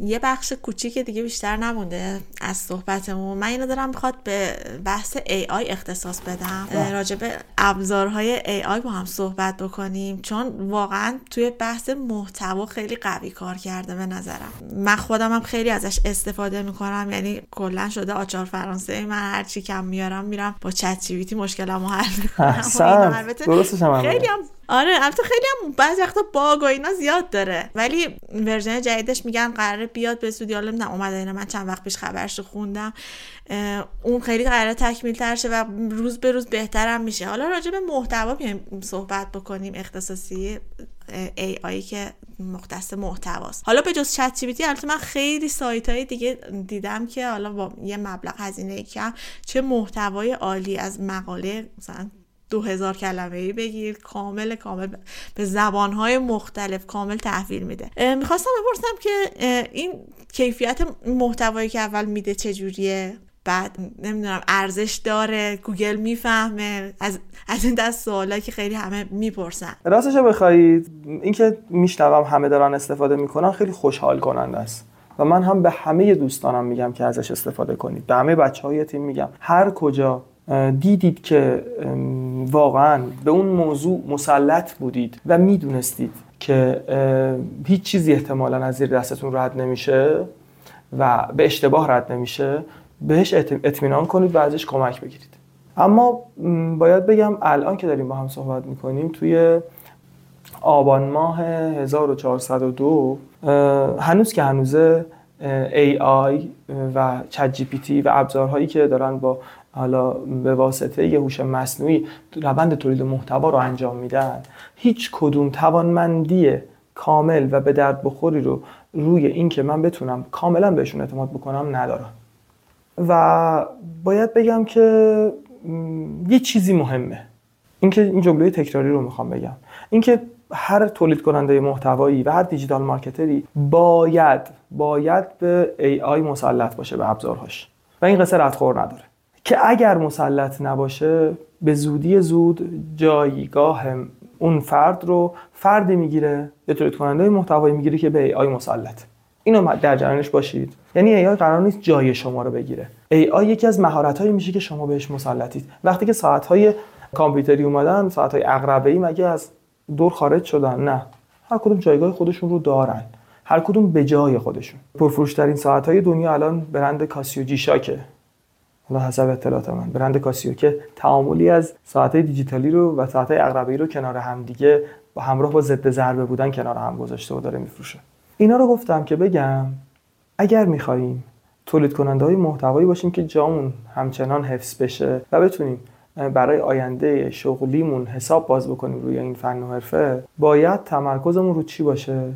یه بخش کوچیک دیگه بیشتر نمونده از صحبتمون. من اینو دارم می‌خواد به بحث AI اختصاص بدم. راجع به ابزارهای AI با هم صحبت بکنیم. چون واقعا توی بحث محتوا خیلی قوی کار کرده به نظرم. من خودم هم خیلی ازش استفاده می‌کنم. یعنی کلا شده آچار فرانسه من هر چی کم میارم میرم با چت جی مشکلمو حل می‌کنم. درستش هم خیلی هم آره البته خیلی هم بعضی وقتا bug و اینا زیاد داره. ولی version جدیدش میگن قراره بیاد به زودی. حالا نه اومده اینا من چند وقت پیش خبرش رو خوندم اون خیلی قراره تکمیل تر شه و روز به روز بهترم میشه. حالا راجع به محتوا بیایم صحبت بکنیم اختصاصی AI که مختص محتواست. حالا به جز Chat G البته من خیلی سایت های دیگه دیدم که حالا با یه مبلغ هزینه کم چه محتوای عالی از مقاله مثلا دو هزار کلمه ای بگیر. کامل کامل. به زبانهای مختلف کامل تحویل میده. می‌خواستم بپرسم که این کیفیت محتوایی که اول میده چجوریه؟ بعد نمی‌دونم ارزش داره؟ گوگل می‌فهمه؟ از از این دست سوالا که خیلی همه می‌پرسن. راستش بخواید اینکه میشنوم همه دارن استفاده می‌کنن خیلی خوشحال کننده است. و من هم به همه دوستانم میگم که ازش استفاده کنید. به همه بچه های تیم میگم. هر کجا دیدید که واقعا به اون موضوع مسلط بودید و می‌دونستید که هیچ چیزی احتمالا از زیر دستتون رد نمیشه و به اشتباه رد نمیشه بهش اطمینان کنید و ازش کمک بگیرید. اما باید بگم الان که داریم با هم صحبت می‌کنیم توی آبان ماه 1402 هنوز که هنوزه AI و چت جی پی تی و ابزارهایی که دارن با حالا به واسطه یه هوش مصنوعی روند تولید محتوا رو انجام میدن. هیچ کدوم توانمندی کامل و به درد بخوری رو روی اینکه من بتونم کاملا بهشون اعتماد بکنم ندارم. و باید بگم که یه چیزی مهمه. اینکه این جمله تکراری رو می‌خوام بگم. اینکه هر تولید کننده محتوایی و هر دیجیتال مارکتری باید باید به AI مسلط باشه به ابزارهاش. و این قصه ردخور نداره. که اگر مسلط نباشه به زودی زود جایگاه اون فرد رو فردی می‌گیره یا تولید کننده محتوایی می‌گیره که به آی مسلط. اینو در جریانش باشید. یعنی آی قرار نیست جای شما رو بگیره. آی یکی از مهارت هایی میشه که شما بهش مسلطید. وقتی که ساعت های کامپیوتری اومدن ساعت های عقربه ای مگه از دور خارج شدن. نه. هر کدوم جایگاه خودشون رو دارن. هر کدوم به جای خودشون. پرفروشترین ساعت های دنیا الان برند کاسیو جی شاکه. حالا حسب اطلاعات من. برند کاسیو که تعاملی از ساعت دیجیتالی رو و ساعت عقربه رو کنار هم دیگه با همراه با ضد ضربه بودن کنار هم گذاشته و داره میفروشه. اینا رو گفتم که بگم اگر می‌خواهیم تولید کننده های محتوایی باشیم که جامون همچنان حفظ بشه و بتونیم برای آینده شغلیمون حساب باز بکنیم روی این فن و حرفه باید تمرکزمون رو چی باشه؟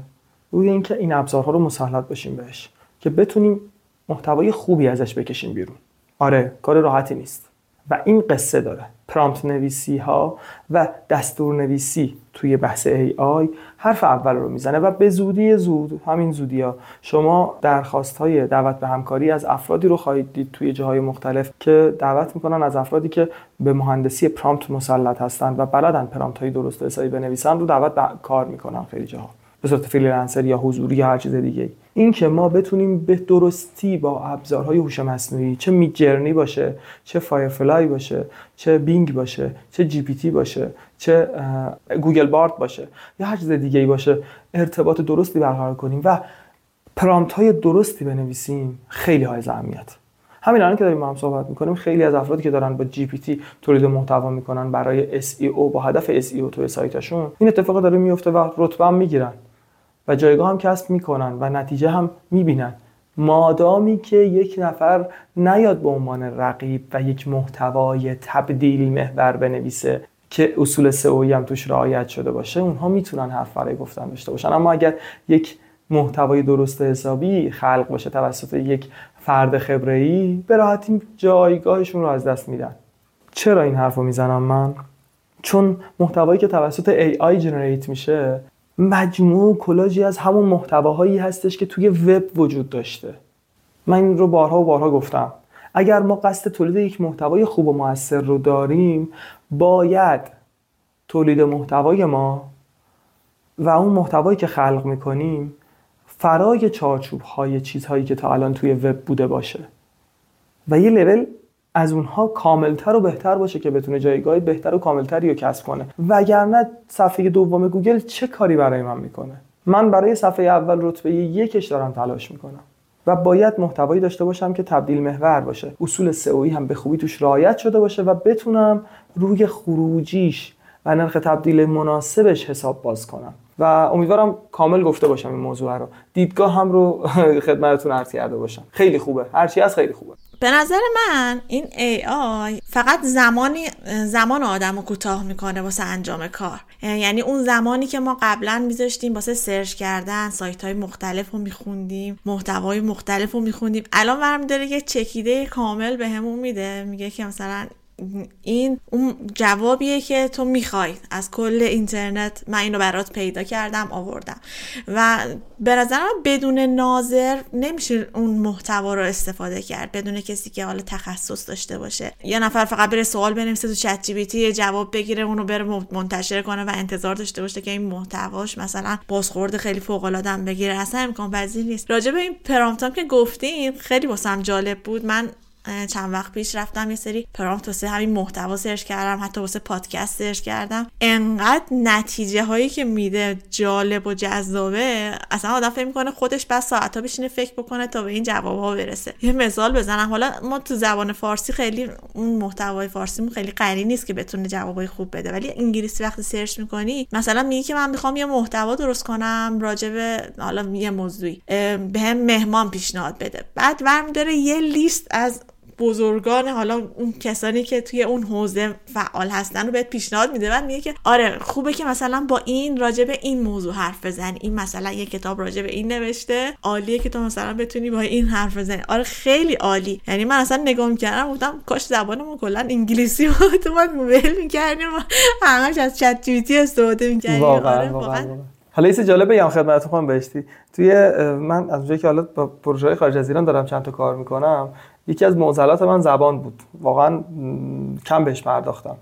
روی اینکه این ابزارها رو مسلط باشیم بهش که بتونیم محتوای خوبی ازش بکشیم بیرون. آره کار راحتی نیست. و این قصه داره. پرامپت نویسی ها و دستور نویسی توی بحث ای آی حرف اول رو می‌زنه و به زودی زود همین زودی ها شما درخواست های دعوت به همکاری از افرادی رو خواهید دید توی جاهای مختلف که دعوت می‌کنن از افرادی که به مهندسی prompt مسلط هستن و بلدن prompt های درست حسابی بنویسن رو دعوت به کار می‌کنن خیلی جاها. به صورت freelancer یا حضوری یا هر چیز دیگه اینکه ما بتونیم به درستی با ابزارهای هوش مصنوعی چه Midjourney باشه چه Firefly باشه چه Bing باشه چه GPT باشه چه Google Bard باشه یا هر چیز دیگه ای باشه ارتباط درستی برقرار کنیم و prompt های درستی بنویسیم خیلی حائز اهمیت. همین الان که داریم با هم صحبت می‌کنیم خیلی از افرادی که دارن با GPT تولید محتوا می‌کنن برای SEO با هدف SEO توی سایتشون این اتفاق داره میفته و رتبه هم می‌گیرن. و جایگاه هم کسب می‌کنن و نتیجه هم می‌بینن. مادامی که یک نفر نیاد به عنوان رقیب و یک محتوای تبدیل محور بنویسه که اصول سئویی هم توش رعایت شده باشه اونها می‌تونن حرف برای گفتن داشته باشن. اما اگر یک محتوای درست حسابی خلق باشه توسط یک فرد خبره ای به راحتی جایگاهشون رو از دست میدن. چرا این حرف می‌زنم من؟ چون محتوایی که توسط AI جنریت میشه مجموع کلاژی از همون محتواهایی هستش که توی وب وجود داشته. من این رو بارها و بارها گفتم. اگر ما قصد تولید یک محتوای خوب و موثر رو داریم باید تولید محتوای ما و اون محتوایی که خلق می‌کنیم فرای چارچوب های چیزهایی که تا الان توی وب بوده باشه. و یه لول از اونها کاملتر و بهتر باشه که بتونه جایگاه بهتر و کاملتری رو کسب کنه. وگرنه صفحه دوم گوگل چه کاری برای من می‌کنه؟ من برای صفحه اول رتبه یکش دارم تلاش می‌کنم و باید محتوایی داشته باشم که تبدیل محور باشه. اصول سئویی هم به خوبی توش رعایت شده باشه و بتونم روی خروجیش و نرخ تبدیل مناسبش حساب باز کنم. و امیدوارم کامل گفته باشم این موضوع رو. دیدگاه هم رو خدمتتون عرض کرده باشم. خیلی خوبه. هرچی از خیلی خوبه. به نظر من این AI فقط زمانی زمان آدم رو کوتاه می‌کنه واسه انجام کار. یعنی اون زمانی که ما قبلا میذاشتیم واسه سرچ کردن سایت های مختلف رو میخوندیم محتوای مختلف رو میخوندیم الان برمی داره یه چکیده کامل بهمون به میده. میگه که مثلا این اون جوابیه که تو می‌خوای. از کل اینترنت من اینو برات پیدا کردم آوردم. و به نظرم بدون ناظر نمیشه اون محتوا رو استفاده کرد. بدون کسی که حالا تخصص داشته باشه. یه نفر فقط بره سوال بنویسه تو چت جی جواب بگیره اونو بره منتشر کنه و انتظار داشته باشه که این محتواش مثلا بازخورد خیلی فوق العاده بگیره. اصلا امکان پذیر نیست. راجع به این پرامپتام که گفتین خیلی واسم جالب بود. من چند وقت پیش رفتم یه سری prompt واسه همین محتوا search کردم حتی واسه پادکست search کردم. انقدر نتیجه هایی که میده جالب و جذابه اصلا آدم فکر می‌کنه خودش باس ساعت ها بشینه فکر بکنه تا به این جواب ها برسه. یه مثال بزنم. حالا ما تو زبان فارسی خیلی اون محتوای فارسی خیلی قوی نیست که بتونه جوابای خوب بده. ولی انگلیسی وقتی search می‌کنی مثلا میگی که من می‌خوام یه محتوا درست کنم راجع به حالا یه موضوعی بهم مهمان پیشنهاد بده. بعد داره یه لیست از بزرگان حالا اون کسانی که توی اون حوزه فعال هستن رو بهت پیشنهاد میده و میگه که آره خوبه که مثلا با این راجع به این موضوع حرف بزنی. این مثلا یه کتاب راجع به این نوشته عالیه که تو مثلا بتونی با این حرف بزنی. آره خیلی عالی. یعنی من اصلا نگاه می‌کردم گفتم کاش زبانمون کلا انگلیسی بود. تو من ول می‌کردیم همش از چت جی استفاده می‌کردیم. آره واقعا حالا یه جالب بگم خدمتتون خانم بهشتی. توی من از اونجایی که حالا با پروژه خارج از ایران دارم چند تا کار می‌کنم یکی از معضلات من زبان بود. واقعا کم بهش پرداختم.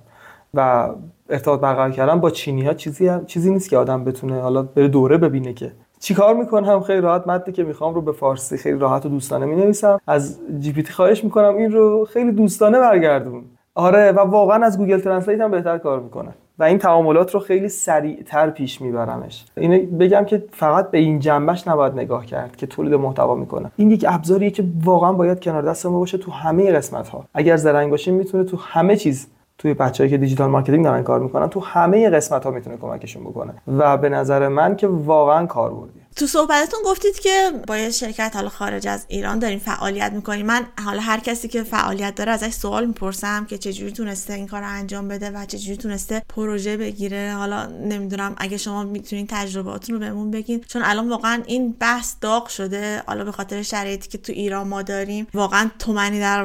و ارتباط برقرار کردم با چینی ها چیزی چیزی نیست که آدم بتونه حالا بره دوره ببینه که چیکار می‌کنم؟ خیلی راحت متنی که می‌خوام رو به فارسی خیلی راحت و دوستانه می نویسم از GPT خواهش می‌کنم این رو خیلی دوستانه برگردون. آره و واقعا از Google Translate هم بهتر کار می‌کنه. و این تعاملات رو خیلی سریعتر پیش میبرمش. اینو بگم که فقط به این جنبه‌ش نباید نگاه کرد که تولید محتوا می‌کنه. این یک ابزاریه که واقعا باید کنار دست ما باشه تو همه قسمت ها اگر زرنگ باشیم می‌تونه تو همه چیز توی بچه‌هایی که digital marketing دارن کار می‌کنن تو همه قسمت ها می‌تونه کمکشون بکنه. و به نظر من که واقعا کاربردی تو صحبتتون گفتید که با یه شرکت حالا خارج از ایران دارین فعالیت می‌کنین. من حالا هر کسی که فعالیت داره ازش سوال می‌پرسم که چجوری تونسته این کار رو انجام بده و چجوری تونسته پروژه بگیره. حالا نمی‌دونم اگه شما می‌تونین تجربهاتون رو بهمون بگین. چون الان واقعا این بحث داغ شده. حالا به خاطر شرایطی که تو ایران ما داریم واقعا تومنی در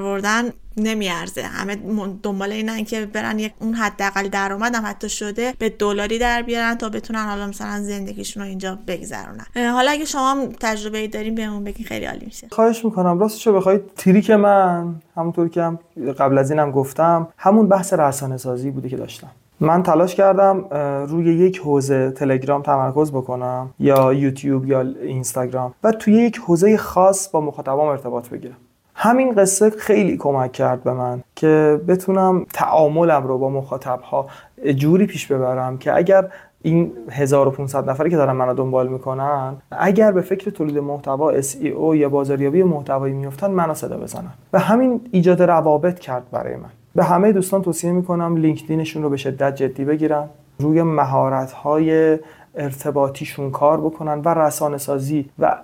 نمیارزه. همه دنبال اینن که برن یک اون حداقل درآمد هم حتی شده به دلاری در بیارن تا بتونن حالا مثلا زندگیشون رو اینجا بگذرونن. حالا اگه شما تجربه ای دارین بهمون بگین خیلی عالی میشه. خواهش می‌کنم. راستش بخواید تریک من همونطور که هم قبل از اینم گفتم همون بحث رسانه سازی بوده که داشتم. من تلاش کردم روی یک حوزه تلگرام تمرکز بکنم یا یوتیوب یا اینستاگرام و توی یک حوزه خاص با مخاطبام ارتباط بگیرم. همین قصه خیلی کمک کرد به من که بتونم تعاملم رو با مخاطب ها جوری پیش ببرم که اگر این 1500 نفری که دارن منو دنبال می‌کنن اگر به فکر تولید محتوا SEO یا بازاریابی محتوایی میفتن منو صدا بزنن. و همین ایجاد روابط کرد برای من. به همه دوستان توصیه می‌کنم لینکدینشون رو به شدت جدی بگیرن روی مهارت های ارتباطیشون کار بکنن و رسانه سازی و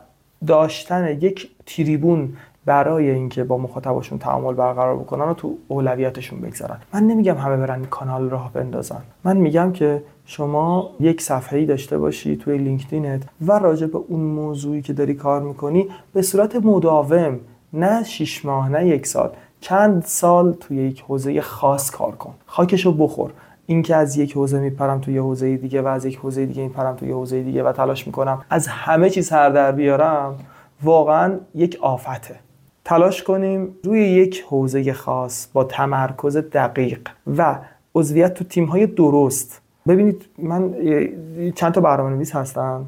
داشتن یک تریبون برای اینکه با مخاطباشون تعامل برقرار بکنن و تو اولویتشون بگذارن. من نمیگم همه برن کانال راه بندازن. من میگم که شما یک صفحه ای داشته باشی توی لینکدینت و راجع به اون موضوعی که داری کار می‌کنی به صورت مداوم نه شیش ماه نه یک سال چند سال توی یک حوزه خاص کار کن. خاکشو بخور. اینکه از یک حوزه میپرم توی حوزه دیگه و از یک حوزه دیگه میپرم توی حوزه دیگه و تلاش می‌کنم از همه چیز سر در بیارم واقعا یک آفته. تلاش کنیم روی یک حوزه خاص با تمرکز دقیق و عضویت تو تیم های درست. ببینید من چند تا برنامه نویس هستم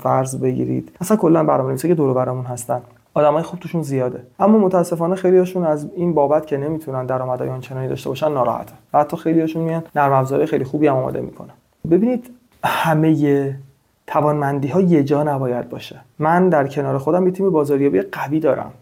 فرض بگیرید. اصلا کلا برنامه نویسی که دور برامون هستن. آدمای خوب توشون زیاده. اما متاسفانه خیلیاشون از این بابت که نمی‌تونن درآمدهای آنچنانی داشته باشن ناراحتن. و حتی خیلیاشون میان نرم افزارهای خیلی خوبی هم آماده می‌کنن. ببینید همه توانمندی ها یه جا نباید باشه. من در کنار خودم یه تیم بازاریابی قوی دارم.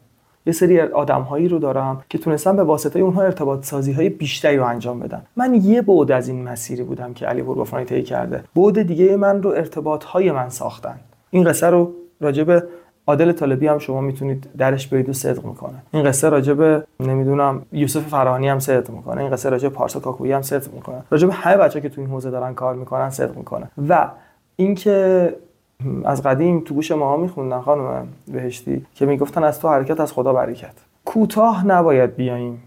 یه سری آدم هایی رو دارم که تونستم به واسطه اونها ارتباط سازی های بیشتری رو انجام بدم من یه بعد از این مسیری بودم که علی بوربافانی طی کرده. بعد دیگه من رو ارتباط های من ساختن. این قصه رو راجب عادل طالبی هم شما می‌تونید درش برید و صدق می‌کنه. این قصه راجب نمی‌دونم یوسف فرهانی هم صدق می‌کنه. این قصه راجب پارسا کاکویی هم صدق می‌کنه. راجب همه بچه که تو این حوزه دارن کار می‌کنن صدق می‌کنه. و اینکه از قدیم تو گوش ما میخوندن خانم بهشتی که می‌گفتن از تو حرکت از خدا برکت کوتاه نباید بیاییم.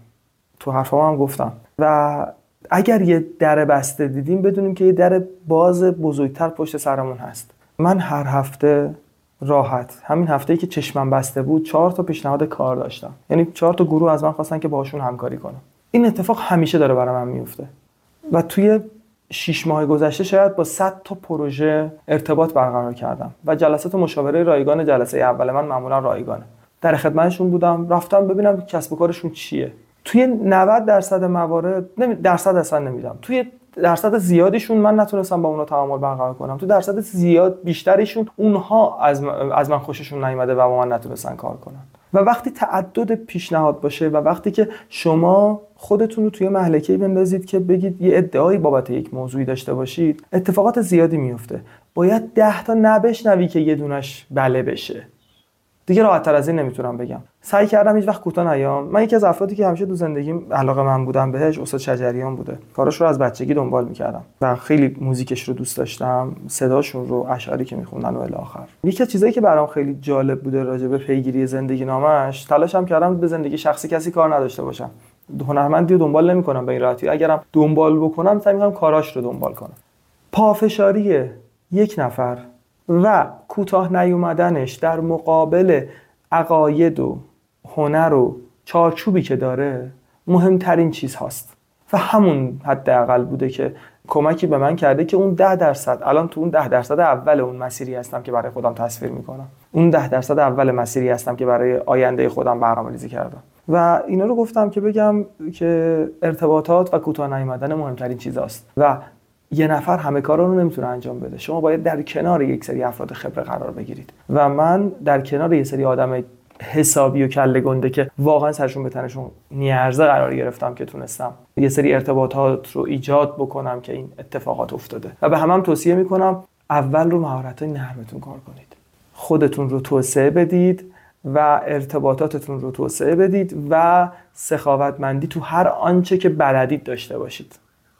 تو حرفا هم گفتم. و اگر یه در بسته دیدیم بدونیم که یه در باز بزرگتر پشت سرمون هست. من هر هفته راحت همین هفته که چشمم بسته بود چهار تا پیشنهاد کار داشتم. یعنی چهار تا گروه از من خواستن که باهاشون همکاری کنم. این اتفاق همیشه داره برای من میفته و توی شیش ماه گذشته شاید با 100 تا پروژه ارتباط برقرار کردم و جلسات مشاوره رایگان جلسه اول من معمولا رایگانه. در خدمتشون بودم رفتم ببینم کسب و کارشون چیه. توی 90 درصد موارد نمی درصد اصلا نمیدم توی درصد زیادیشون من نتونستم با اونا تعامل برقرار کنم. تو درصد زیاد بیشتریشون اونها از از من خوششون نیومده و با من نتونستن کار کنن. و وقتی تعدد پیشنهاد باشه و وقتی که شما خودتون رو توی محلکه بندازید که بگید یه ادعایی بابت یک موضوعی داشته باشید. اتفاقات زیادی میفته باید ده تا نبشنوی که یه دونش بله بشه. دیگه راحت تر از این نمی‌تونم بگم. سعی کردم هیچ وقت کوتاه نیام. من یکی از افرادی که همیشه تو زندگیم علاقه من بودم بهش استاد شجریان بوده. کارش رو از بچگی دنبال می‌کردم و خیلی موزیکش رو دوست داشتم. صداشون رو اشعاری که میخوندن و آخر یکی از چیزایی که برام خیلی جالب بوده راجع به پیگیری زندگی نامش تلاشم کردم به زندگی شخصی کسی کار نداشته باشم. هنرمندی رو دنبال نمی‌کنم به این راحتی. اگرم دنبال بکنم سعی می‌کنم کاراش رو دنبال کنم. پافشاری یک نفر و کوتاه نیومدنش در مقابل عقاید و هنر و چارچوبی که داره مهمترین چیز هاست. و همون حداقل بوده که کمکی به من کرده که اون ده درصد الان تو اون ده درصد اول اون مسیری هستم که برای خودم تصویر می‌کنم. اون ده درصد اول مسیری هستم که برای آینده خودم برنامه ریزی کردم. و اینا رو گفتم که بگم که ارتباطات و کوتاه نیامدن مهمترین چیزاست. و یه نفر همه کارا رو نمی‌تونه انجام بده. شما باید در کنار یک سری افراد خبره قرار بگیرید. و من در کنار یه سری آدم حسابی و کله گنده که واقعا سرشون به تنشون نیارزه قرار گرفتم که تونستم یه سری ارتباطات رو ایجاد بکنم که این اتفاقات افتاده. و به همم هم توصیه می‌کنم اول رو مهارت نرمتون کار کنید. خودتون رو توسعه بدید. و ارتباطاتتون رو توسعه بدید و سخاوتمندی تو هر آنچه که بلدید داشته باشید.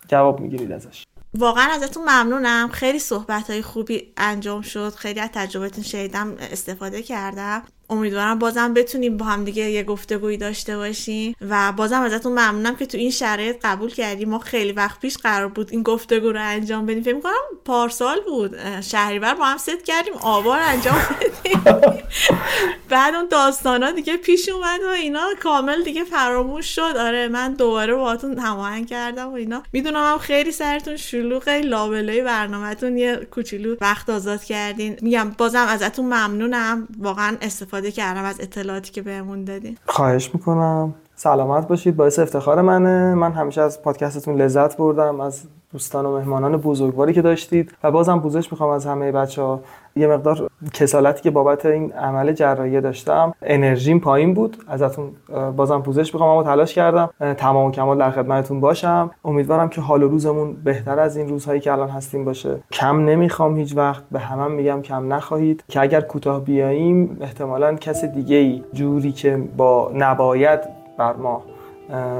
جواب می‌گیرید ازش. واقعا ازتون ممنونم. خیلی صحبت های خوبی انجام شد. خیلی از تجربتون شنیدم استفاده کردم. امیدوارم بازم بتونیم با هم دیگه یه گفتگویی داشته باشیم و بازم ازتون ممنونم که تو این شرایط قبول کردیم ما خیلی وقت پیش قرار بود این گفتگو رو انجام بدیم. فکر می‌کنم پارسال بود. شهریور با هم ست کردیم آبار انجام بدیم. بعد اون داستانا دیگه پیش اومد و اینا کامل دیگه فراموش شد. آره من دوباره باهاتون هماهنگ کردم و اینا. می‌دونم هم خیلی سرتون شلوغه. لابلای برنامهتون یه کوچولو وقت آزاد کردین. میگم بازم ازتون ممنونم. واقعا استفاده کردم از اطلاعاتی که بهمون دادین. خواهش می‌کنم. سلامت باشید باعث افتخار منه. من همیشه از پادکستتون لذت بردم از دوستان و مهمانان بزرگواری که داشتید و بازم پوزش می‌خوام از همه بچه ها یه مقدار کسالتی که بابت این عمل جراحی داشتم انرژیم پایین بود. ازتون بازم پوزش می‌خوام اما تلاش کردم. تمام و کمال در خدمتتون باشم. امیدوارم که حال و روزمون بهتر از این روزهایی که الان هستیم باشه. کم نمی‌خوام هیچ وقت به همه هم میگم کم نخواهید. که اگر کوتاه بیاییم احتمالا کس دیگه ای جوری که با نباید بر ما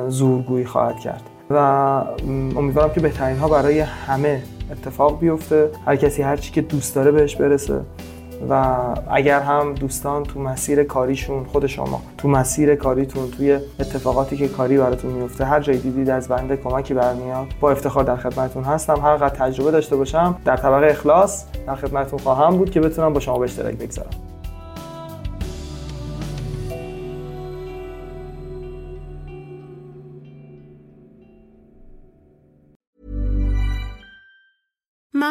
زورگویی خواهد کرد. و امیدوارم که بهترین ها برای همه اتفاق بیفته. هر کسی هر چی که دوست داره بهش برسه. و اگر هم دوستان تو مسیر کاریشون خود شما تو مسیر کاریتون توی اتفاقاتی که کاری براتون میفته هر جایی دیدید از بنده کمکی برمیاد. با افتخار در خدمتتون هستم. هر قدر تجربه داشته باشم در طبقه اخلاص در خدمتتون خواهم بود که بتونم با شما به اشتراک بگذارم.